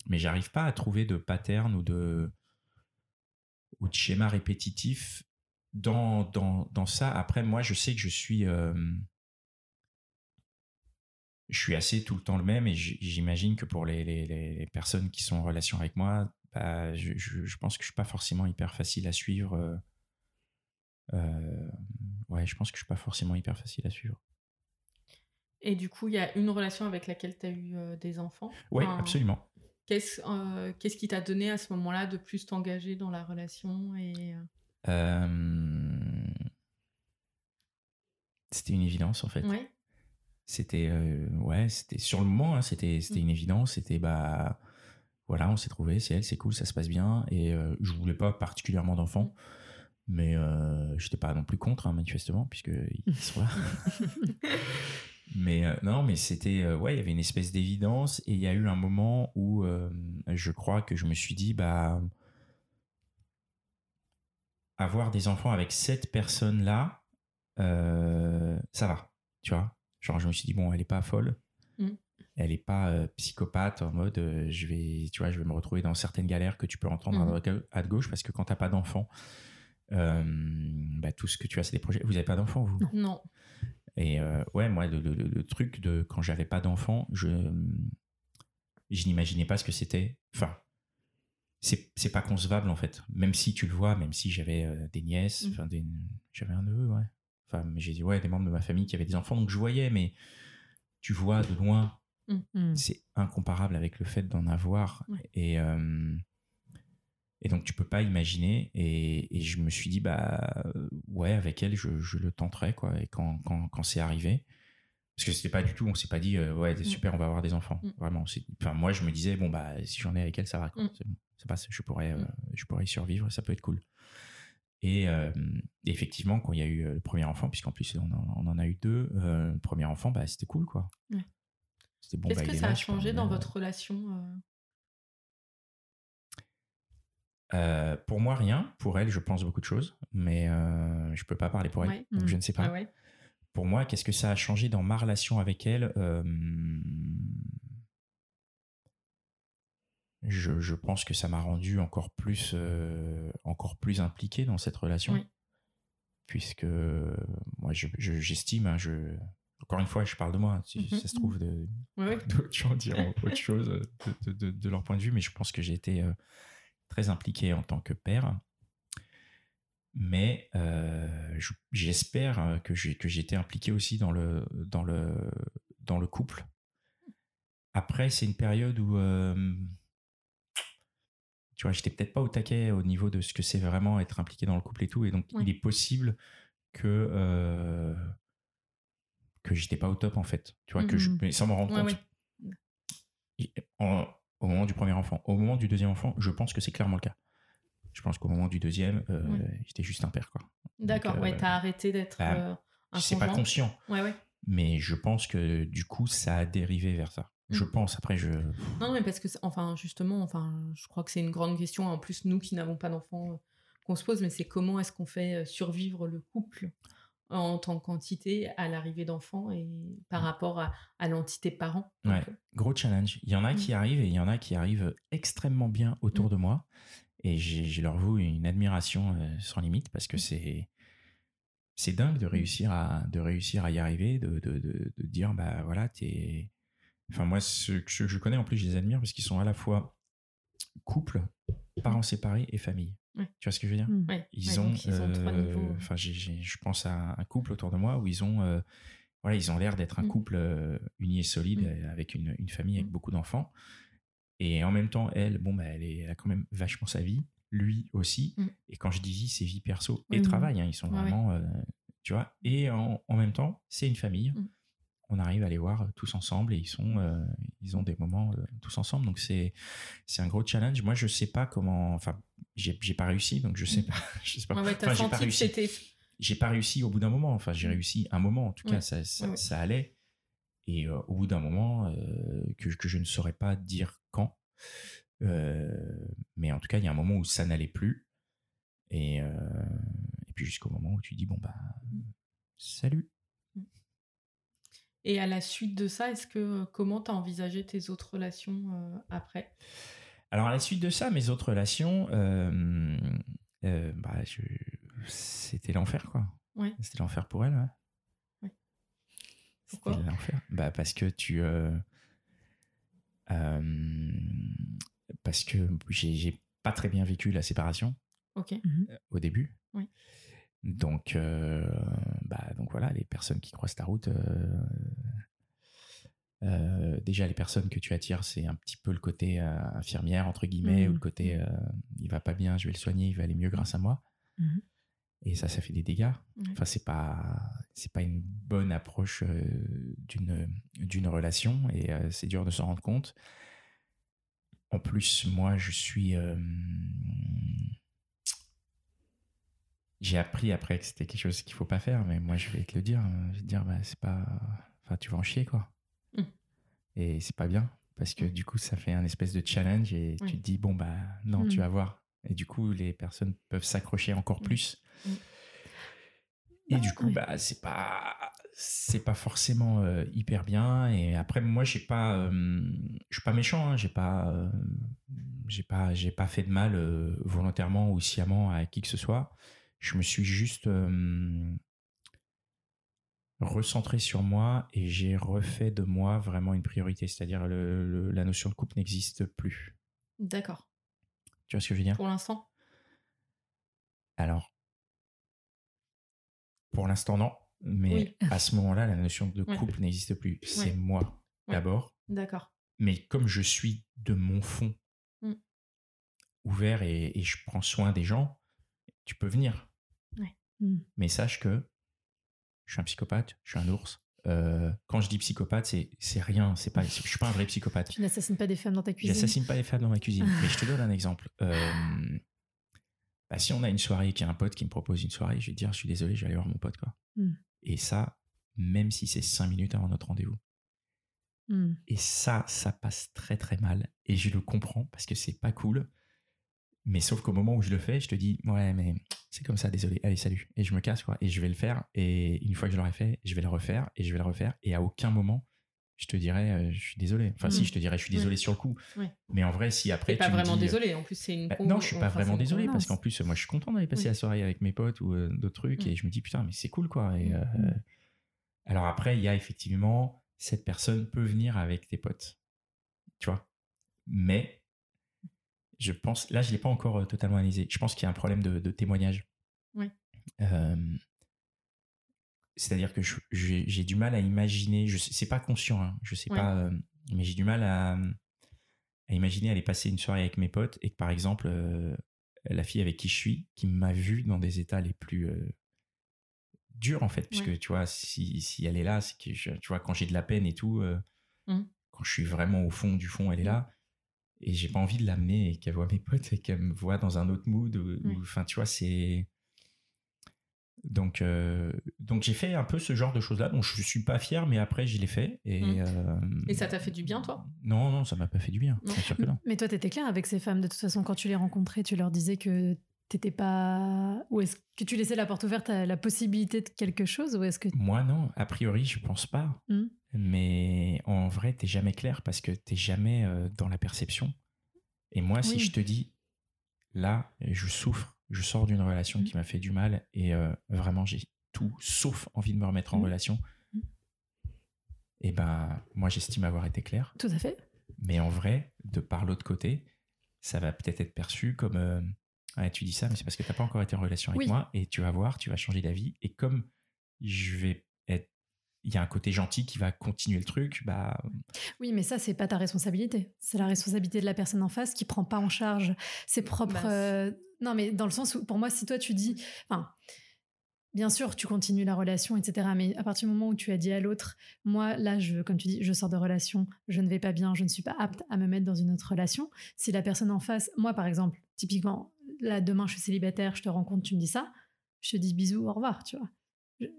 mais j'arrive pas à trouver de pattern ou de, ou de schéma répétitif dans, dans, dans ça. Après, moi, je sais que je suis je suis assez tout le temps le même et j'imagine que pour les, les, personnes qui sont en relation avec moi, bah, je, je, pense que je suis pas forcément hyper facile à suivre. Euh, euh, ouais, je pense que je suis pas forcément hyper facile à suivre. Et du coup, il y a une relation avec laquelle tu as eu euh, des enfants? Oui, absolument. Qu'est-ce qu'est-ce qui t'a donné à ce moment-là de plus t'engager dans la relation et C'était une évidence en fait. Ouais c'était euh, ouais c'était sur le moment hein, c'était c'était mmh. une évidence c'était bah voilà on s'est trouvé c'est elle c'est cool ça se passe bien. Et euh, je voulais pas particulièrement d'enfants mais euh, j'étais pas non plus contre hein, manifestement puisque ils (laughs) sont là mais euh, non mais c'était ouais il y avait une espèce d'évidence et il y a eu un moment où je crois que je me suis dit bah avoir des enfants avec cette personne là ça va tu vois Genre, je me suis dit, bon, elle est pas folle. Mm. Elle est pas euh, psychopathe en mode, euh, je vais, tu vois, je vais me retrouver dans certaines galères que tu peux entendre à, mm. à, gauche parce que quand t'as pas d'enfant, euh, bah, tout ce que tu as, c'est des projets. Vous avez pas d'enfant, vous? Non. Et ouais, moi, le, truc de quand j'avais pas d'enfant, je, je n'imaginais pas ce que c'était. Enfin, c'est, c'est pas concevable en fait. Même si tu le vois, même si j'avais des nièces, mm. enfin, j'avais un neveu, ouais mais j'ai dit, ouais, des membres de ma famille qui avaient des enfants, donc je voyais, mais tu vois de loin, mmh. Mmh. c'est incomparable avec le fait d'en avoir. Et, euh, et donc, tu peux pas imaginer. Et, et, je me suis dit, bah, ouais, avec elle, je, je le tenterai, quoi. Et quand, quand, quand c'est arrivé, parce que c'était pas du tout, on s'est pas dit, euh, ouais, c'est mmh. super, on va avoir des enfants. Vraiment. Enfin, moi, je me disais, bon, bah, si j'en ai avec elle, ça va, quoi. Ça passe, je pourrais, euh, je pourrais y survivre, ça peut être cool. Et euh, effectivement, quand il y a eu euh, le premier enfant, puisqu'en plus on en, a eu deux, euh, le premier enfant, bah, c'était cool, quoi. C'était bon. Qu'est-ce bah, que ça a changé dans votre relation Pour moi, rien. Pour elle, je pense beaucoup de choses, mais je peux pas parler pour elle, donc je ne sais pas. Pour moi, qu'est-ce que ça a changé dans ma relation avec elle? Je, pense que ça m'a rendu encore plus, euh, encore plus impliqué dans cette relation. Puisque moi, j'estime, je, hein, encore une fois, je parle de moi. Si mhm. ça se trouve, de, d'autres gens diront autre chose de, leur point de vue, mais je pense que j'ai été euh, très impliqué en tant que père. Mais euh, j'espère que j'ai que été impliqué aussi dans le dans le dans le couple. Après, c'est une période où euh, tu vois, j'étais peut-être pas au taquet au niveau de ce que c'est vraiment être impliqué dans le couple et tout, et donc il est possible que que j'étais pas au top en fait. Tu vois, que je, mmh sans me rendre compte. au moment du premier enfant. Au moment du deuxième enfant, je pense que c'est clairement le cas. Je pense qu'au moment du deuxième, euh, j'étais juste un père. quoi. D'accord, ouais, euh, t'as arrêté d'être bah, euh, un C'est pas conscient. Ouais, ouais. Mais je pense que du coup, ça a dérivé vers ça. Je mmh. pense, après je... Non, mais parce que, enfin, justement, enfin, je crois que c'est une grande question, en plus, nous qui n'avons pas d'enfants, qu'on se pose, mais c'est comment est-ce qu'on fait survivre le couple en tant qu'entité à l'arrivée d'enfants et par mmh. rapport à, l'entité parent. Ouais, gros challenge. Il y en a mmh. qui arrivent et il y en a qui arrivent extrêmement bien autour mmh. de moi. Et j'ai leur voue une admiration euh, sans limite parce que c'est c'est dingue de réussir à de réussir à y arriver, de, de, de, dire bah voilà t'es. Enfin moi ce que je connais en plus je les admire parce qu'ils sont à la fois couple, parents séparés et famille. Tu vois ce que je veux dire? Mmh. Ils ont, euh, enfin, je pense à un couple autour de moi où ils ont, euh, voilà, ils ont l'air d'être un mmh. couple euh, uni et solide mmh. avec une, une, famille avec beaucoup d'enfants. Et en même temps, elle, bon, bah, elle, est, a quand même vachement sa vie, lui aussi. Et quand je dis vie, c'est vie perso et travail. Hein, ils sont vraiment, tu vois. Et en, en même temps, c'est une famille on arrive à les voir tous ensemble et ils sont euh, ils ont des moments euh, tous ensemble. Donc c'est c'est un gros challenge. Moi je sais pas comment enfin j'ai pas réussi donc je sais pas (laughs) (laughs) je sais pas. Enfin, j'ai pas réussi. j'ai pas réussi au bout d'un moment. Enfin j'ai mm. réussi un moment en tout cas ça ça, allait. Et euh, au bout d'un moment que, que je ne saurais pas dire quand mais en tout cas il y a un moment où ça n'allait plus. Et et puis jusqu'au moment où tu dis bon bah mm. salut et à la suite de ça, est-ce que euh, comment tu as envisagé tes autres relations euh, après? Alors à la suite de ça, mes autres relations, euh, bah, c'était l'enfer quoi. Ouais. C'était l'enfer pour elle. Ouais. Pourquoi? l'enfer. Bah parce que tu parce que j'ai pas très bien vécu la séparation. Ok. Au début. Oui. Donc, euh, bah, donc voilà, les personnes qui croisent ta route, euh, euh, déjà les personnes que tu attires, c'est un petit peu le côté infirmière entre guillemets ou le mmh. côté mmh. il va pas bien, je vais le soigner, il va aller mieux grâce à moi. Mmh. Et ça, ça fait des dégâts. Enfin, c'est pas c'est pas une bonne approche d'une d'une relation et c'est dur de s'en rendre compte. En plus, moi, je suis j'ai appris après que c'était quelque chose qu'il faut pas faire, mais moi je vais te le dire. Je vais te dire, bah, c'est pas. Enfin, tu vas en chier, quoi. Mm. Et c'est pas bien, parce que mm. du coup, ça fait un espèce de challenge et tu te dis, bon, bah non, tu mm. vas voir. Et du coup, les personnes peuvent s'accrocher encore plus. Et du coup, bah, c'est pas. C'est pas forcément euh, hyper bien. Et après, moi, j'ai pas. Euh, je suis pas méchant, hein, j'ai pas. Euh, j'ai pas, j'ai pas fait de mal volontairement ou sciemment à qui que ce soit je me suis juste recentré sur moi et j'ai refait de moi vraiment une priorité, c'est-à-dire la notion de couple n'existe plus. D'accord. Tu vois ce que je veux dire? Pour l'instant? Alors, pour l'instant non, mais à ce moment-là, la notion de couple n'existe plus. C'est moi d'abord. D'accord. Mais comme je suis de mon fond mmh. ouvert et, je prends soin des gens, tu peux venir. Mmh. Mais sache que je suis un psychopathe, je suis un ours. Euh, quand je dis psychopathe, c'est, c'est rien. C'est pas, je suis pas un vrai psychopathe. (laughs) Tu n'assassines pas des femmes dans ta cuisine. J'assassine pas des femmes dans ma cuisine. (laughs) mais je te donne un exemple. Euh, bah, si on a une soirée, qu'il y a un pote qui me propose une soirée, je vais dire, je suis désolé, je vais aller voir mon pote. Quoi. Mmh. Et ça, même si c'est cinq minutes avant notre rendez-vous. Mmh. Et ça, ça passe très très mal. Et je le comprends parce que c'est pas cool. Mais sauf qu'au moment où je le fais, je te dis, ouais, mais c'est comme ça, désolé, allez, salut. Et je me casse, quoi. Et je vais le faire. Et une fois que je l'aurai fait, je vais le refaire et je vais le refaire. Et à aucun moment, je te dirais, euh, je suis désolé. Enfin, si, mm. je te dirais, je suis désolé sur le coup. Mais en vrai, si après. Tu pas vraiment désolé, en plus, c'est une. Bah, non, je suis pas vraiment désolé parce qu'en plus, moi, je suis content d'aller passer la soirée avec mes potes ou euh, d'autres trucs. Mm. Et je me dis, putain, mais c'est cool, quoi. Et. Mm. Euh, Alors après, il y a effectivement, cette personne peut venir avec tes potes. Tu vois? Mais je pense, là, je ne l'ai pas encore totalement analysé. Je pense qu'il y a un problème de, témoignage. Oui. C'est-à-dire que j'ai du mal à imaginer, je c'est pas conscient, hein, je sais pas, mais j'ai du mal à, à, imaginer aller passer une soirée avec mes potes et que par exemple, la fille avec qui je suis, qui m'a vu dans des états les plus durs en fait, puisque tu vois, si, si, elle est là, c'est que tu vois, quand j'ai de la peine et tout, mmh. quand je suis vraiment au fond du fond, elle est mmh. là. Et j'ai pas envie de l'amener et qu'elle voit mes potes et qu'elle me voit dans un autre mood. Enfin, tu vois, c'est donc, euh, donc j'ai fait un peu ce genre de choses-là. Donc, je suis pas fier, mais après, je l'ai fait. Et, mmh. euh, et ça t'a fait du bien, toi? Non, non, ça m'a pas fait du bien. Sûr que non. Mais toi, tu étais clair avec ces femmes. De toute façon, quand tu les rencontrais, tu leur disais que t'étais pas. Ou est-ce que tu laissais la porte ouverte à la possibilité de quelque chose ou est-ce que Moi, non. A priori, je pense pas. Mmh. Mais en vrai, t'es jamais clair parce que t'es jamais euh, dans la perception. Et moi, si je te dis, là, je souffre je sors d'une relation mmh. qui m'a fait du mal et euh, vraiment j'ai tout sauf envie de me remettre en mmh. relation. Mmh. Et ben moi j'estime avoir été clair. Tout à fait. Mais en vrai, de par l'autre côté, ça va peut-être être perçu comme euh, tu dis ça, mais c'est parce que tu n'as pas encore été en relation avec moi et tu vas voir, tu vas changer d'avis. Et comme je vais être il y a un côté gentil qui va continuer le truc, bah. Oui, mais ça, c'est pas ta responsabilité. C'est la responsabilité de la personne en face qui prend pas en charge ses propres. Bah, euh, non, mais dans le sens où, pour moi, si toi tu dis, enfin, bien sûr, tu continues la relation, etc. Mais à partir du moment où tu as dit à l'autre, moi, là, je, comme tu dis, je sors de relation, je ne vais pas bien, je ne suis pas apte à me mettre dans une autre relation. Si la personne en face, moi, par exemple, typiquement, là, demain, je suis célibataire, je te rencontre, tu me dis ça, je te dis bisous, au revoir, tu vois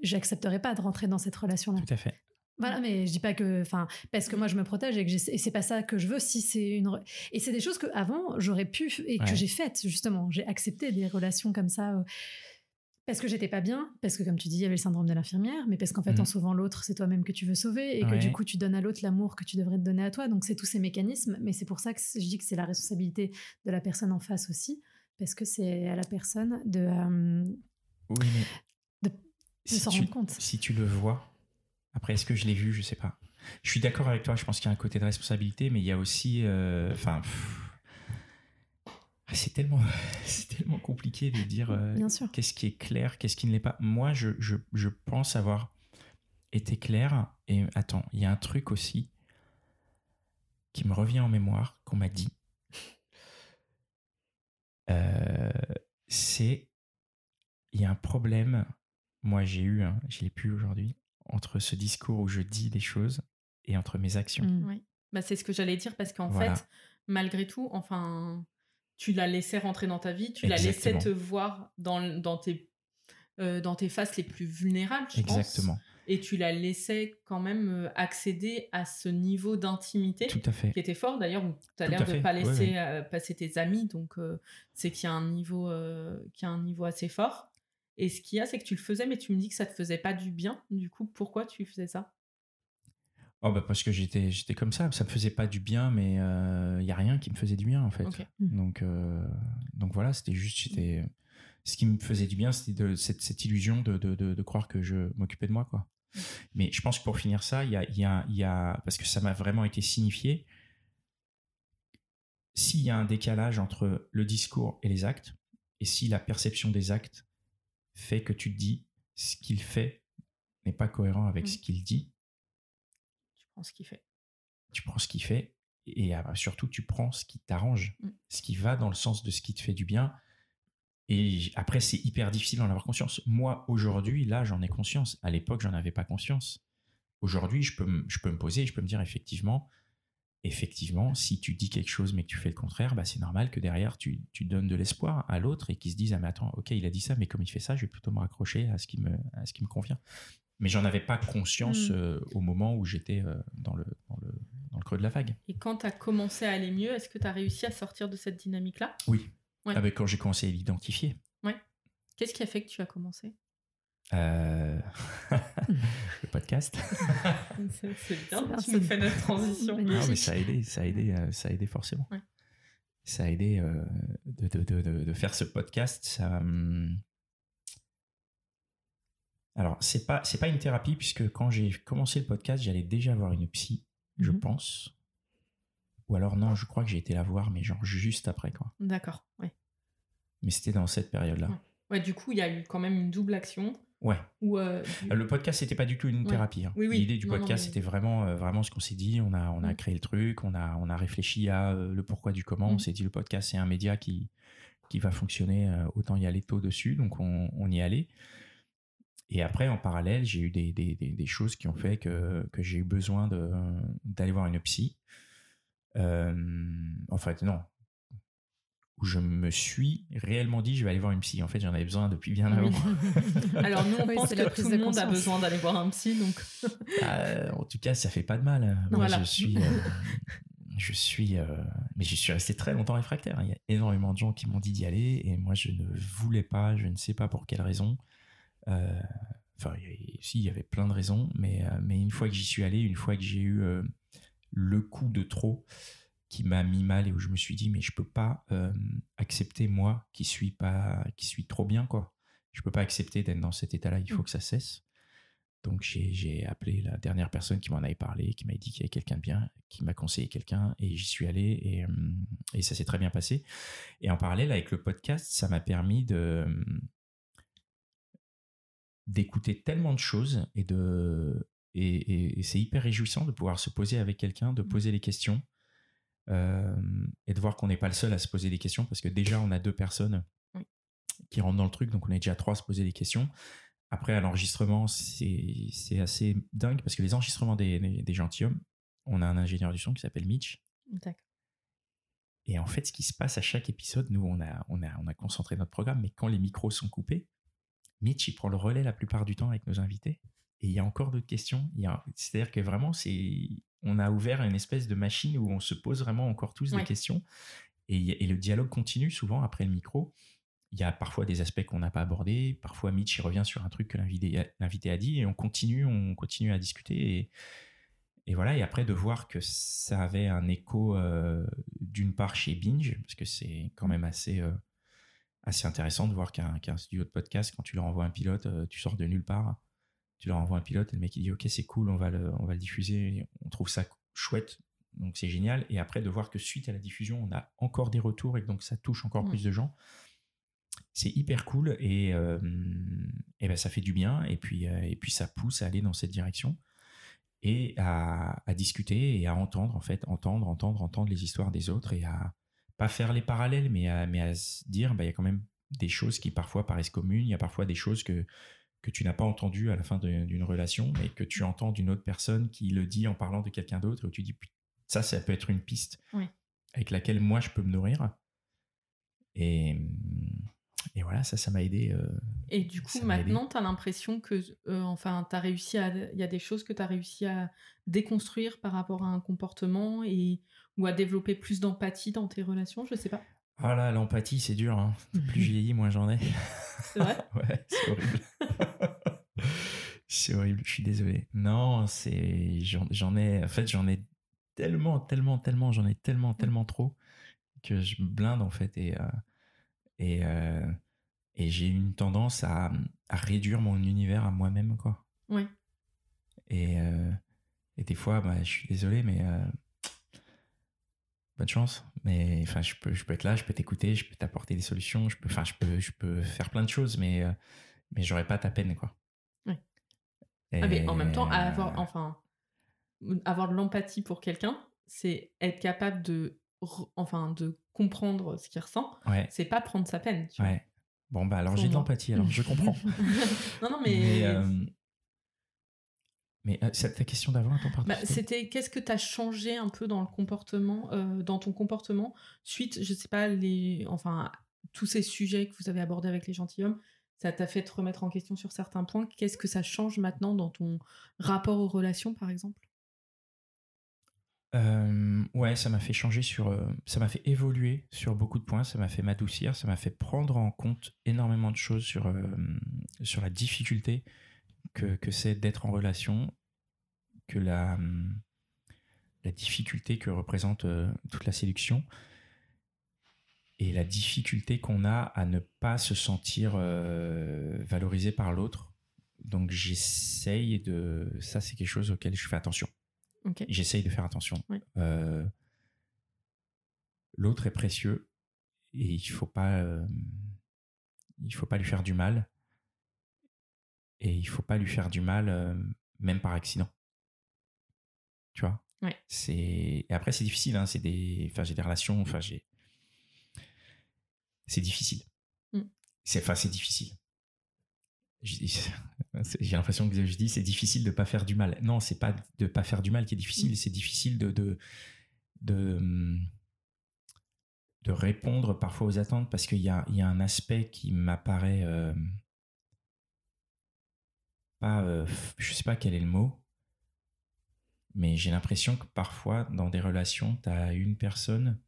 j'accepterais pas de rentrer dans cette relation-là. Tout à fait. Voilà, mais je dis pas que, enfin, parce que moi je me protège et que c'est pas ça que je veux. Si c'est une, et c'est des choses que avant j'aurais pu et que j'ai faites justement. J'ai accepté des relations comme ça euh, parce que j'étais pas bien, parce que comme tu dis, il y avait le syndrome de l'infirmière, mais parce qu'en fait en mmh. sauvant l'autre, c'est toi-même que tu veux sauver et que du coup tu donnes à l'autre l'amour que tu devrais te donner à toi. Donc c'est tous ces mécanismes, mais c'est pour ça que je dis que c'est la responsabilité de la personne en face aussi, parce que c'est à la personne de, euh, oui, si tu, compte. Si tu le vois, après, est-ce que je l'ai vu? Je sais pas. Je suis d'accord avec toi, je pense qu'il y a un côté de responsabilité, mais il y a aussi. Euh, enfin. c'est tellement, (laughs) c'est tellement compliqué de dire euh, qu'est-ce qui est clair, qu'est-ce qui ne l'est pas. Moi, je, je, je, pense avoir été clair. Et attends, il y a un truc aussi qui me revient en mémoire qu'on m'a dit. Euh, c'est il y a un problème moi j'ai eu, hein, je l'ai plus aujourd'hui, entre ce discours où je dis des choses et entre mes actions. Mmh. Oui. Bah, c'est ce que j'allais dire parce qu'en fait, malgré tout, enfin, tu l'as laissé rentrer dans ta vie, tu l'as laissé te voir dans, dans, tes, euh, dans tes faces les plus vulnérables, je Exactement. et tu l'as laissé quand même euh, accéder à ce niveau d'intimité qui était fort. D'ailleurs, tu as l'air de ne pas laisser euh, passer tes amis, donc c'est qu'il y, a un niveau, qu'il y a un niveau assez fort. Et ce qu'il y a, c'est que tu le faisais, mais tu me dis que ça te faisait pas du bien. Du coup, pourquoi tu faisais ça? Oh bah parce que j'étais j'étais comme ça, ça me faisait pas du bien, mais il euh, y a rien qui me faisait du bien en fait. Mmh. Donc euh, donc voilà, c'était juste j'étais ce qui me faisait du bien, c'était de cette, cette illusion de, de, de, croire que je m'occupais de moi quoi. Mmh. Mais je pense que pour finir ça, il y a, y, a, y a parce que ça m'a vraiment été signifié. S'il y a un décalage entre le discours et les actes, et si la perception des actes fait que tu te dis ce qu'il fait n'est pas cohérent avec ce mmh. qu'il dit. Tu prends ce qu'il fait. Tu prends ce qu'il fait et ah surtout tu prends ce qui t'arrange, mmh. ce qui va dans le sens de ce qui te fait du bien. Et après, c'est hyper difficile d'en avoir conscience. Moi, aujourd'hui, là, j'en ai conscience. À l'époque, j'en avais pas conscience. Aujourd'hui, je peux, je peux me poser et je peux me dire effectivement, effectivement, si tu dis quelque chose mais que tu fais le contraire, bah, c'est normal que derrière tu, tu donnes de l'espoir à l'autre et qu'il se dise ah mais attends ok il a dit ça mais comme il fait ça je vais plutôt me raccrocher à ce qui me à ce qui me convient. Mais j'en avais pas conscience mm. euh, au moment où j'étais euh, dans, le, dans, le, dans le creux de la vague. Et quand tu as commencé à aller mieux, est-ce que tu as réussi à sortir de cette dynamique-là? Oui. Ouais. Ah, quand j'ai commencé à l'identifier. Ouais. Qu'est-ce qui a fait que tu as commencé? Euh, (laughs) (laughs) podcast. (laughs) c'est bien, tu nous fais notre transition. Non, mais ça a aidé, ça a aidé, euh, ça a aidé forcément. Ça a aidé euh, de, de, de, de, faire ce podcast. Ça, hum, Alors, c'est pas, c'est pas une thérapie, puisque quand j'ai commencé le podcast, j'allais déjà voir une psy, je mhm. pense. Ou alors, non, je crois que j'ai été la voir, mais genre juste après, quoi. D'accord, ouais. Mais c'était dans cette période-là. Ouais. du coup, il y a eu quand même une double action. Ouais. Euh, le podcast, c'était pas du tout une thérapie. Hein. L'idée du podcast, c'était vraiment, euh, vraiment ce qu'on s'est dit. On a, on a mm. créé le truc, on a, on a réfléchi à euh, le pourquoi du comment. On mm. s'est dit le podcast, c'est un média qui, qui va fonctionner, autant y aller tôt dessus. Donc, on, on y allait. Et après, en parallèle, j'ai eu des, des, des, choses qui ont fait que, que j'ai eu besoin d'aller voir une psy. en fait, non, où je me suis réellement dit je vais aller voir une psy. En fait, j'en avais besoin depuis bien avant. (laughs) Alors nous, on (laughs) pense que tout le monde a besoin d'aller voir un psy, donc. Bah, (laughs) en tout cas, ça fait pas de mal. Moi, je suis, euh, je suis, euh, mais je suis resté très longtemps réfractaire. Il y a énormément de gens qui m'ont dit d'y aller, et moi, je ne voulais pas. Je ne sais pas pour quelle raison. Euh, enfin, si, il y avait plein de raisons, mais mais une fois que j'y suis allé, une fois que j'ai eu le coup de trop qui m'a mis mal et où je me suis dit mais je peux pas euh, accepter moi qui suis pas qui suis trop bien quoi. Je peux pas accepter d'être dans cet état là il faut mm. que ça cesse. Donc j'ai appelé la dernière personne qui m'en avait parlé qui m'a dit qu'il y avait quelqu'un de bien qui m'a conseillé quelqu'un et j'y suis allé et, euh, et ça s'est très bien passé. Et en parallèle avec le podcast ça m'a permis de d'écouter tellement de choses et de et, et c'est hyper réjouissant de pouvoir se poser avec quelqu'un de poser les questions euh, et de voir qu'on n'est pas le seul à se poser des questions parce que déjà on a deux personnes qui rentrent dans le truc, donc on est déjà trois à se poser des questions. Après, à l'enregistrement, c'est assez dingue parce que les enregistrements des, des, gentilshommes, on a un ingénieur du son qui s'appelle Mitch. Et en fait, ce qui se passe à chaque épisode, nous, on a, on a, on a concentré notre programme, mais quand les micros sont coupés, Mitch, il prend le relais la plupart du temps avec nos invités. Et il y a encore d'autres questions. C'est-à-dire que vraiment, c'est on a ouvert une espèce de machine où on se pose vraiment encore tous des questions. Et, le dialogue continue souvent après le micro. Il y a parfois des aspects qu'on n'a pas abordés. Parfois, Mitch il revient sur un truc que l'invité a dit et on continue, on continue à discuter. Et, voilà. Et après, de voir que ça avait un écho euh, d'une part chez Binge, parce que c'est quand même assez, euh, assez intéressant de voir qu'un studio de podcast, quand tu leur envoies un pilote, euh, tu sors de nulle part tu leur envoies un pilote et le mec il dit ok c'est cool on va le, on va le diffuser. On trouve ça chouette donc c'est génial. Et après de voir que suite à la diffusion on a encore des retours et donc ça touche encore plus de gens c'est hyper cool. Et, euh, et ben ça fait du bien. Et puis euh, et puis ça pousse à aller dans cette direction et à, à, discuter et à entendre en fait entendre entendre entendre les histoires des autres et à pas faire les parallèles mais à, mais à se dire bah, il y a quand même des choses qui parfois paraissent communes. Il y a parfois des choses que que tu n'as pas entendu à la fin d'une relation, mais que tu entends d'une autre personne qui le dit en parlant de quelqu'un d'autre, et où tu dis, ça, ça peut être une piste avec laquelle moi, je peux me nourrir. Et, et voilà, ça, ça m'a aidé. Euh, et du coup, maintenant, tu as l'impression que, euh, enfin, tu as réussi à. Il y a des choses que tu as réussi à déconstruire par rapport à un comportement et, ou à développer plus d'empathie dans tes relations, je sais pas. Ah là, l'empathie, c'est dur. Hein. (laughs) Plus je vieillis, moins j'en ai. C'est vrai? (laughs) Ouais, c'est horrible. (laughs) c'est horrible, je suis désolé. Non, c'est j'en ai en fait, j'en ai tellement tellement tellement, j'en ai tellement tellement trop que je me blinde en fait et euh, et euh, et j'ai une tendance à, à, réduire mon univers à moi-même quoi. Oui. Et euh, et des fois bah, je suis désolé mais bonne chance. Mais enfin, je peux, je peux être là, je peux t'écouter, je peux t'apporter des solutions, je peux, enfin, je peux, je peux faire plein de choses, mais, euh, mais j'aurais pas ta peine, quoi. Oui. Ah, mais en même temps, avoir, enfin, avoir de l'empathie pour quelqu'un, c'est être capable de, enfin, de comprendre ce qu'il ressent. Ouais. C'est pas prendre sa peine. Tu ouais. Bon, bah alors j'ai de l'empathie, alors je comprends. (laughs) non, non, mais. Euh, mais euh, ta question d'avant, attends, bah, C'était qu'est-ce que tu as changé un peu dans le comportement, euh, dans ton comportement, suite, je sais pas, les, enfin, tous ces sujets que vous avez abordés avec les gentilshommes, ça t'a fait te remettre en question sur certains points. Qu'est-ce que ça change maintenant dans ton rapport aux relations, par exemple? Euh, ouais, ça m'a fait changer sur, ça m'a fait évoluer sur beaucoup de points, ça m'a fait m'adoucir, ça m'a fait prendre en compte énormément de choses sur, sur la difficulté que, que c'est d'être en relation, que la, la difficulté que représente euh, toute la séduction et la difficulté qu'on a à ne pas se sentir euh, valorisé par l'autre donc j'essaye de. Ça, c'est quelque chose auquel je fais attention. J'essaye de faire attention. Euh, l'autre est précieux et il faut pas. Euh, il faut pas lui faire du mal. Et il faut pas lui faire du mal, euh, même par accident. Tu vois? C'est et après c'est difficile. Hein, c'est des. Enfin, j'ai des relations. Enfin, j'ai. C'est difficile. Mm. C'est enfin c'est difficile (laughs) j'ai l'impression que je dis c'est difficile de pas faire du mal. Non, c'est pas de pas faire du mal qui est difficile, mm. c'est difficile de, de, de de répondre parfois aux attentes parce qu'il y a, y a un aspect qui m'apparaît euh, pas euh, je sais pas quel est le mot mais j'ai l'impression que parfois dans des relations tu as une personne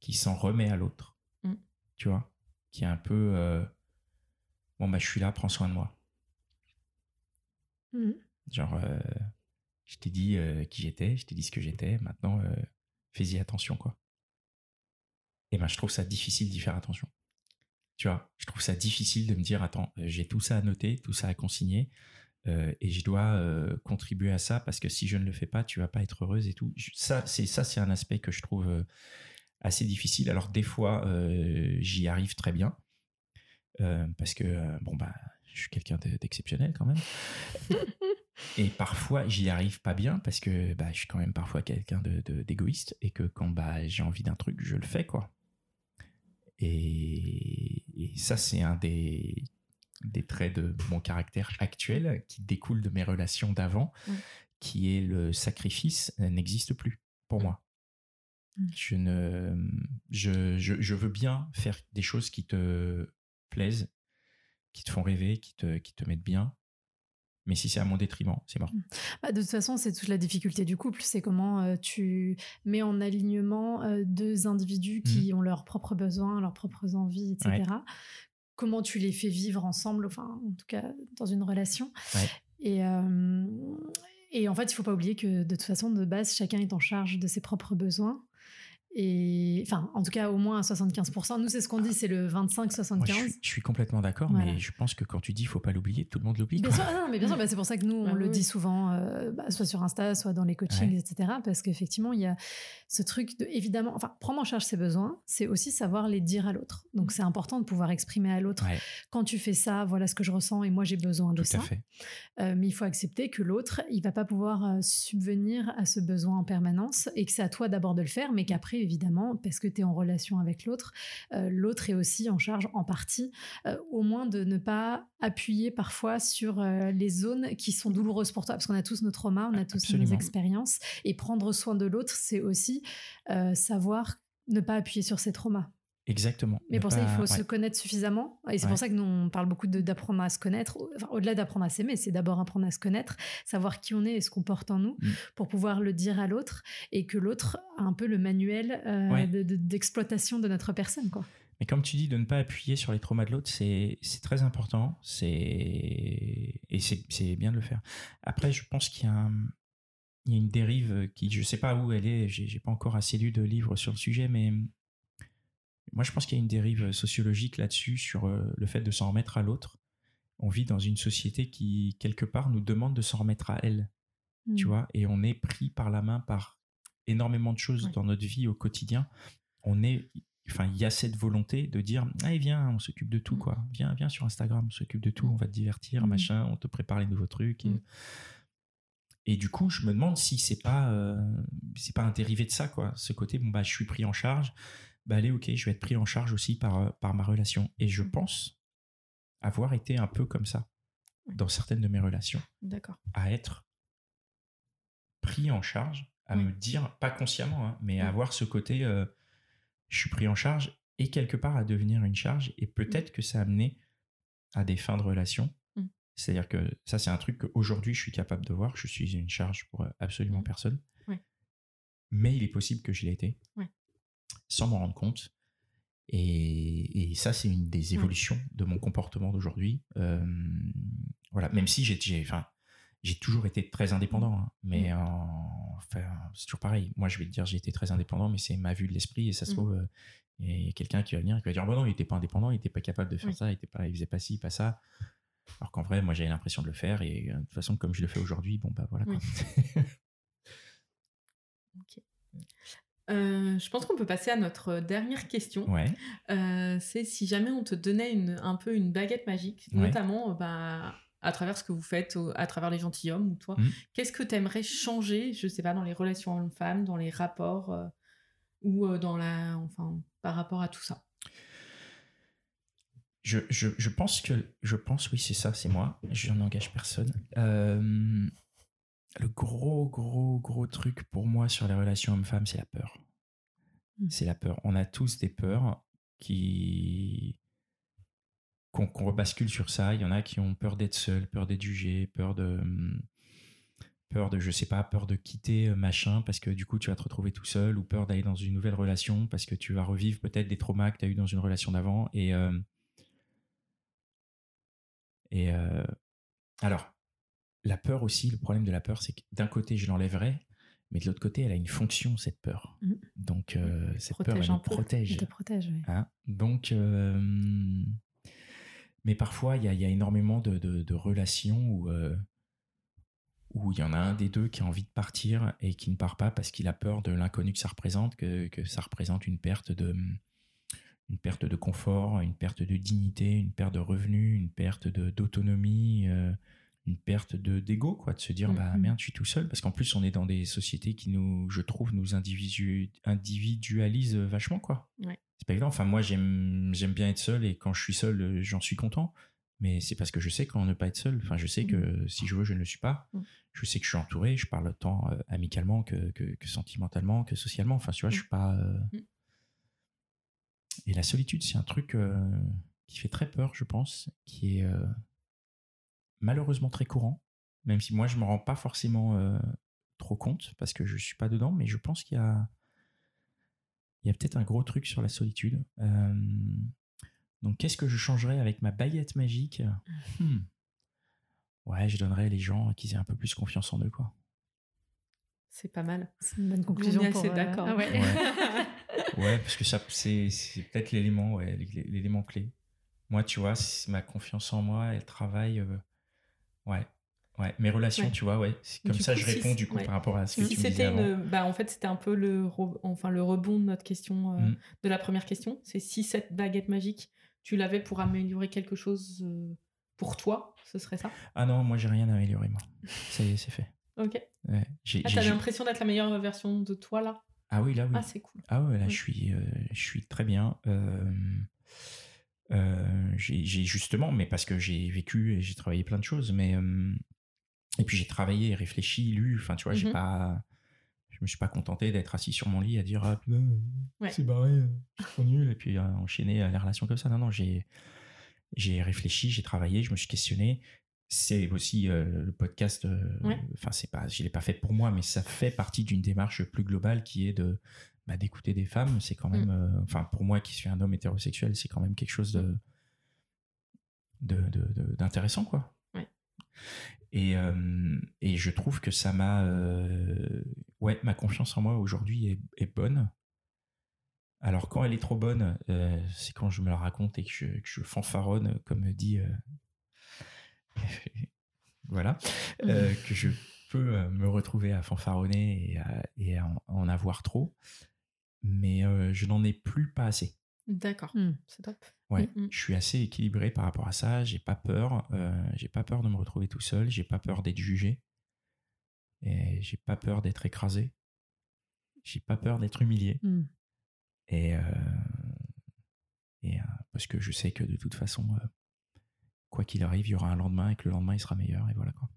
qui s'en remet à l'autre mm. tu vois? Qui est un peu euh, bon bah je suis là, prends soin de moi. Mmh. Genre, euh, je t'ai dit euh, qui j'étais, je t'ai dit ce que j'étais, maintenant fais-y attention quoi. Et ben je trouve ça difficile d'y faire attention. Tu vois, je trouve ça difficile de me dire attends, j'ai tout ça à noter, tout ça à consigner. et je dois contribuer à ça parce que si je ne le fais pas, tu vas pas être heureuse et tout. Ça, c'est ça, c'est un aspect que je trouve assez difficile. Alors des fois, j'y arrive très bien, euh, parce que, euh, bon, bah, je suis quelqu'un d'exceptionnel quand même. (laughs) et parfois, j'y arrive pas bien parce que bah, je suis quand même parfois quelqu'un d'égoïste de, et que quand bah, j'ai envie d'un truc, je le fais, quoi. Et, ça, c'est un des, des traits de mon caractère actuel qui découle de mes relations d'avant, qui est le sacrifice n'existe plus pour moi. Mm. Je ne, je, je, je, veux bien faire des choses qui te plaisent, qui te font rêver, qui te, qui te mettent bien. Mais si c'est à mon détriment, c'est mort. Mmh. Bah, de toute façon, c'est toute la difficulté du couple. C'est comment euh, tu mets en alignement euh, deux individus qui mmh. ont leurs propres besoins, leurs propres envies, etc. Comment tu les fais vivre ensemble, enfin, en tout cas, dans une relation. Et, euh, et en fait, il faut pas oublier que de toute façon, de base, chacun est en charge de ses propres besoins. Et enfin, en tout cas, au moins à 75%. Nous, c'est ce qu'on dit, c'est le 25-75. Je, suis complètement d'accord, mais je pense que quand tu dis il faut pas l'oublier, tout le monde l'oublie. non, mais bien sûr, bah, c'est pour ça que nous, on bah le dit souvent, euh, bah, soit sur Insta, soit dans les coachings, etc. Parce qu'effectivement, il y a ce truc de, évidemment, enfin, prendre en charge ses besoins, c'est aussi savoir les dire à l'autre. Donc, c'est important de pouvoir exprimer à l'autre quand tu fais ça, voilà ce que je ressens et moi, j'ai besoin de tout ça. À fait. Euh, mais il faut accepter que l'autre, il va pas pouvoir euh, subvenir à ce besoin en permanence et que c'est à toi d'abord de le faire, mais qu'après, évidemment, parce que tu es en relation avec l'autre, euh, l'autre est aussi en charge en partie, euh, au moins de ne pas appuyer parfois sur euh, les zones qui sont douloureuses pour toi, parce qu'on a tous nos traumas, on a tous nos expériences, et prendre soin de l'autre, c'est aussi savoir ne pas appuyer sur ses traumas. Exactement. Mais pour ça, il faut se connaître suffisamment. Et c'est pour ça que nous, on parle beaucoup d'apprendre à se connaître. au-delà d'apprendre à s'aimer, c'est d'abord apprendre à se connaître, savoir qui on est et ce qu'on porte en nous, mm. pour pouvoir le dire à l'autre et que l'autre a un peu le manuel euh, d'exploitation de, notre personne. Quoi. Mais comme tu dis, de ne pas appuyer sur les traumas de l'autre, c'est très important. Et c'est bien de le faire. Après, je pense qu'il y a il y a une dérive qui, je sais pas où elle est, j'ai pas encore assez lu de livres sur le sujet, mais moi, je pense qu'il y a une dérive sociologique là-dessus sur euh, le fait de s'en remettre à l'autre. On vit dans une société qui, quelque part, nous demande de s'en remettre à elle. Tu mmh. vois, et on est pris par la main par énormément de choses dans notre vie au quotidien. On est, enfin, il y a cette volonté de dire, allez, viens, on s'occupe de tout, mmh. quoi. Viens, viens sur Instagram, on s'occupe de tout, mmh. on va te divertir, machin, on te prépare les nouveaux trucs. Et, du coup, je me demande si c'est pas, euh, c'est pas un dérivé de ça, quoi. Ce côté, bon, bah, je suis pris en charge bah allez, ok, je vais être pris en charge aussi par, euh, par ma relation. Et je mmh. pense avoir été un peu comme ça dans certaines de mes relations. D'accord. À être pris en charge, à me dire, pas consciemment, hein, mais à avoir ce côté, euh, je suis pris en charge et quelque part à devenir une charge. Et peut-être mmh. que ça a amené à des fins de relation. Mmh. C'est-à-dire que ça, c'est un truc qu'aujourd'hui, je suis capable de voir. Je suis une charge pour euh, absolument personne. Mais il est possible que je l'ai été sans m'en rendre compte. Et, ça, c'est une des évolutions de mon comportement d'aujourd'hui. voilà, même si j'ai, enfin, j'ai toujours été très indépendant, hein, mais enfin, c'est toujours pareil. Moi, je vais te dire, j'ai été très indépendant, mais c'est ma vue de l'esprit, et ça se mmh. trouve, il y a quelqu'un qui va venir, qui va dire, oh, non, il n'était pas indépendant, il n'était pas capable de faire ça, il était pas, il faisait pas ci, pas ça. Alors qu'en vrai, moi, j'avais l'impression de le faire et de toute façon, comme je le fais aujourd'hui, bon, bah voilà. (laughs) ok. je pense qu'on peut passer à notre dernière question. Ouais. c'est si jamais on te donnait une, un peu une baguette magique, notamment bah, à travers ce que vous faites, à travers les gentilshommes ou toi, mmh. qu'est-ce que tu aimerais changer, je sais pas, dans les relations hommes-femmes, dans les rapports ou dans la, enfin, par rapport à tout ça? Je, je, je, pense que, je pense, oui, c'est ça, c'est moi. Je n'engage personne. Le gros, gros, gros truc pour moi sur les relations hommes-femmes, c'est la peur. Mmh. C'est la peur. On a tous des peurs qui qu'on rebascule sur ça. Il y en a qui ont peur d'être seul, peur d'être jugé, peur de peur de je sais pas, peur de quitter machin parce que du coup tu vas te retrouver tout seul ou peur d'aller dans une nouvelle relation parce que tu vas revivre peut-être des traumas que tu as eu dans une relation d'avant et et euh, alors, la peur aussi, le problème de la peur, c'est que d'un côté, je l'enlèverai, mais de l'autre côté, elle a une fonction, cette peur. Mmh. Donc, euh, cette peur, elle nous protège. Elle te protège, oui. Hein? Donc, euh, mais parfois, il y, y a, énormément de, de, relations où, où il y en a un des deux qui a envie de partir et qui ne part pas parce qu'il a peur de l'inconnu que ça représente, que, que ça représente une perte de une perte de confort, une perte de dignité, une perte de revenus, une perte d'autonomie, euh, une perte de d'ego, quoi, de se dire bah mm-hmm. merde, je suis tout seul, parce qu'en plus on est dans des sociétés qui nous, je trouve, nous individualisent vachement, quoi. C'est pas évident. Enfin moi j'aime j'aime bien être seul et quand je suis seul, j'en suis content. Mais c'est parce que je sais comment ne pas être seul. Enfin, je sais que mm. si je veux, je ne le suis pas. Mm. Je sais que je suis entouré. Je parle tant euh, amicalement que, que, sentimentalement, que socialement. Enfin, tu vois, je suis pas. Euh, et la solitude, c'est un truc euh, qui fait très peur, je pense, qui est malheureusement très courant, même si moi je me rends pas forcément euh, trop compte parce que je suis pas dedans, mais je pense qu'il y a, il y a peut-être un gros truc sur la solitude. donc qu'est-ce que je changerais avec ma baguette magique? Hmm. Ouais, je donnerais les gens qu'ils aient un peu plus confiance en eux, quoi. C'est pas mal. C'est une bonne conclusion. On est assez d'accord. Ah ouais. Ouais, (laughs) parce que ça, c'est, peut-être l'élément, ouais, l'élément clé. Moi, tu vois, ma confiance en moi, elle travaille. Euh, ouais. Ouais, mes relations, tu vois, ouais. Comme ça, je réponds du coup par rapport à ce que tu me disais avant. bah, en fait, c'était un peu le, enfin, le rebond de notre question, euh, mm. de la première question. C'est si cette baguette magique, tu l'avais pour améliorer quelque chose euh, pour toi, ce serait ça? Ah non, moi, j'ai rien à améliorer, moi. Ça y est, c'est fait. Ok. Ouais, ah, t'as l'impression d'être la meilleure version de toi, là? Ah oui, là, oui. Ah, c'est cool. Ah ouais, là, je, suis, euh, je suis très bien. Euh, j'ai justement, mais parce que j'ai vécu et j'ai travaillé plein de choses, mais. et puis j'ai travaillé, réfléchi, lu. Enfin, tu vois, j'ai mmh pas. Je me suis pas contenté d'être assis sur mon lit à dire Ah, c'est barré, c'est trop nul, et puis enchaîner les relations comme ça. Non, non, j'ai j'ai réfléchi, j'ai travaillé, je me suis questionné c'est aussi euh, le podcast. Euh, enfin, c'est pas, je l'ai pas fait pour moi, mais ça fait partie d'une démarche plus globale qui est de bah, d'écouter des femmes. C'est quand même, mm. euh, enfin, pour moi qui suis un homme hétérosexuel, c'est quand même quelque chose de d'intéressant, quoi. Et, et je trouve que ça m'a, ouais, ma confiance en moi aujourd'hui est, est, bonne. Alors quand elle est trop bonne, c'est quand je me la raconte et que je, que je fanfaronne, comme dit (laughs) voilà, mmh. euh, que je peux euh, me retrouver à fanfaronner et, à, en, avoir trop, mais euh, je n'en ai plus pas assez. D'accord, mmh. c'est top. Ouais, mmh, je suis assez équilibré par rapport à ça. J'ai pas peur. j'ai pas peur de me retrouver tout seul. J'ai pas peur d'être jugé. Et j'ai pas peur d'être écrasé. J'ai pas peur d'être humilié. Et, et parce que je sais que de toute façon, quoi qu'il arrive, il y aura un lendemain et que le lendemain, il sera meilleur. Et voilà quoi.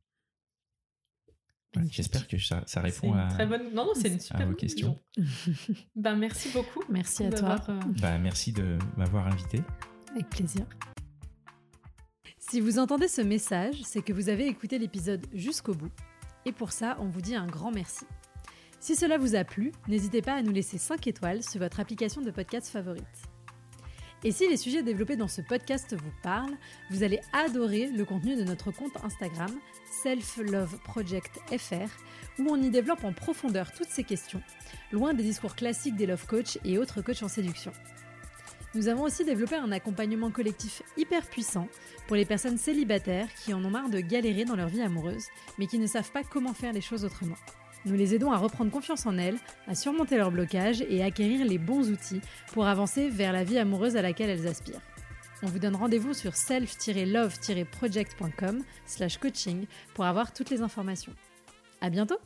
J'espère que ça, ça répond à. Très bonne. Non, non, c'est une super vos questions. (laughs) ben, merci beaucoup. Merci à toi. Euh, bah, merci de m'avoir invité. Avec plaisir. Si vous entendez ce message, c'est que vous avez écouté l'épisode jusqu'au bout. Et pour ça, on vous dit un grand merci. Si cela vous a plu, n'hésitez pas à nous laisser 5 étoiles sur votre application de podcast favorite. Et si les sujets développés dans ce podcast vous parlent, vous allez adorer le contenu de notre compte Instagram Self Love Project FR, où on y développe en profondeur toutes ces questions, loin des discours classiques des love coach et autres coachs en séduction. Nous avons aussi développé un accompagnement collectif hyper puissant pour les personnes célibataires qui en ont marre de galérer dans leur vie amoureuse, mais qui ne savent pas comment faire les choses autrement. Nous les aidons à reprendre confiance en elles, à surmonter leurs blocages et à acquérir les bons outils pour avancer vers la vie amoureuse à laquelle elles aspirent. On vous donne rendez-vous sur self-love-project.com slash coaching pour avoir toutes les informations. À bientôt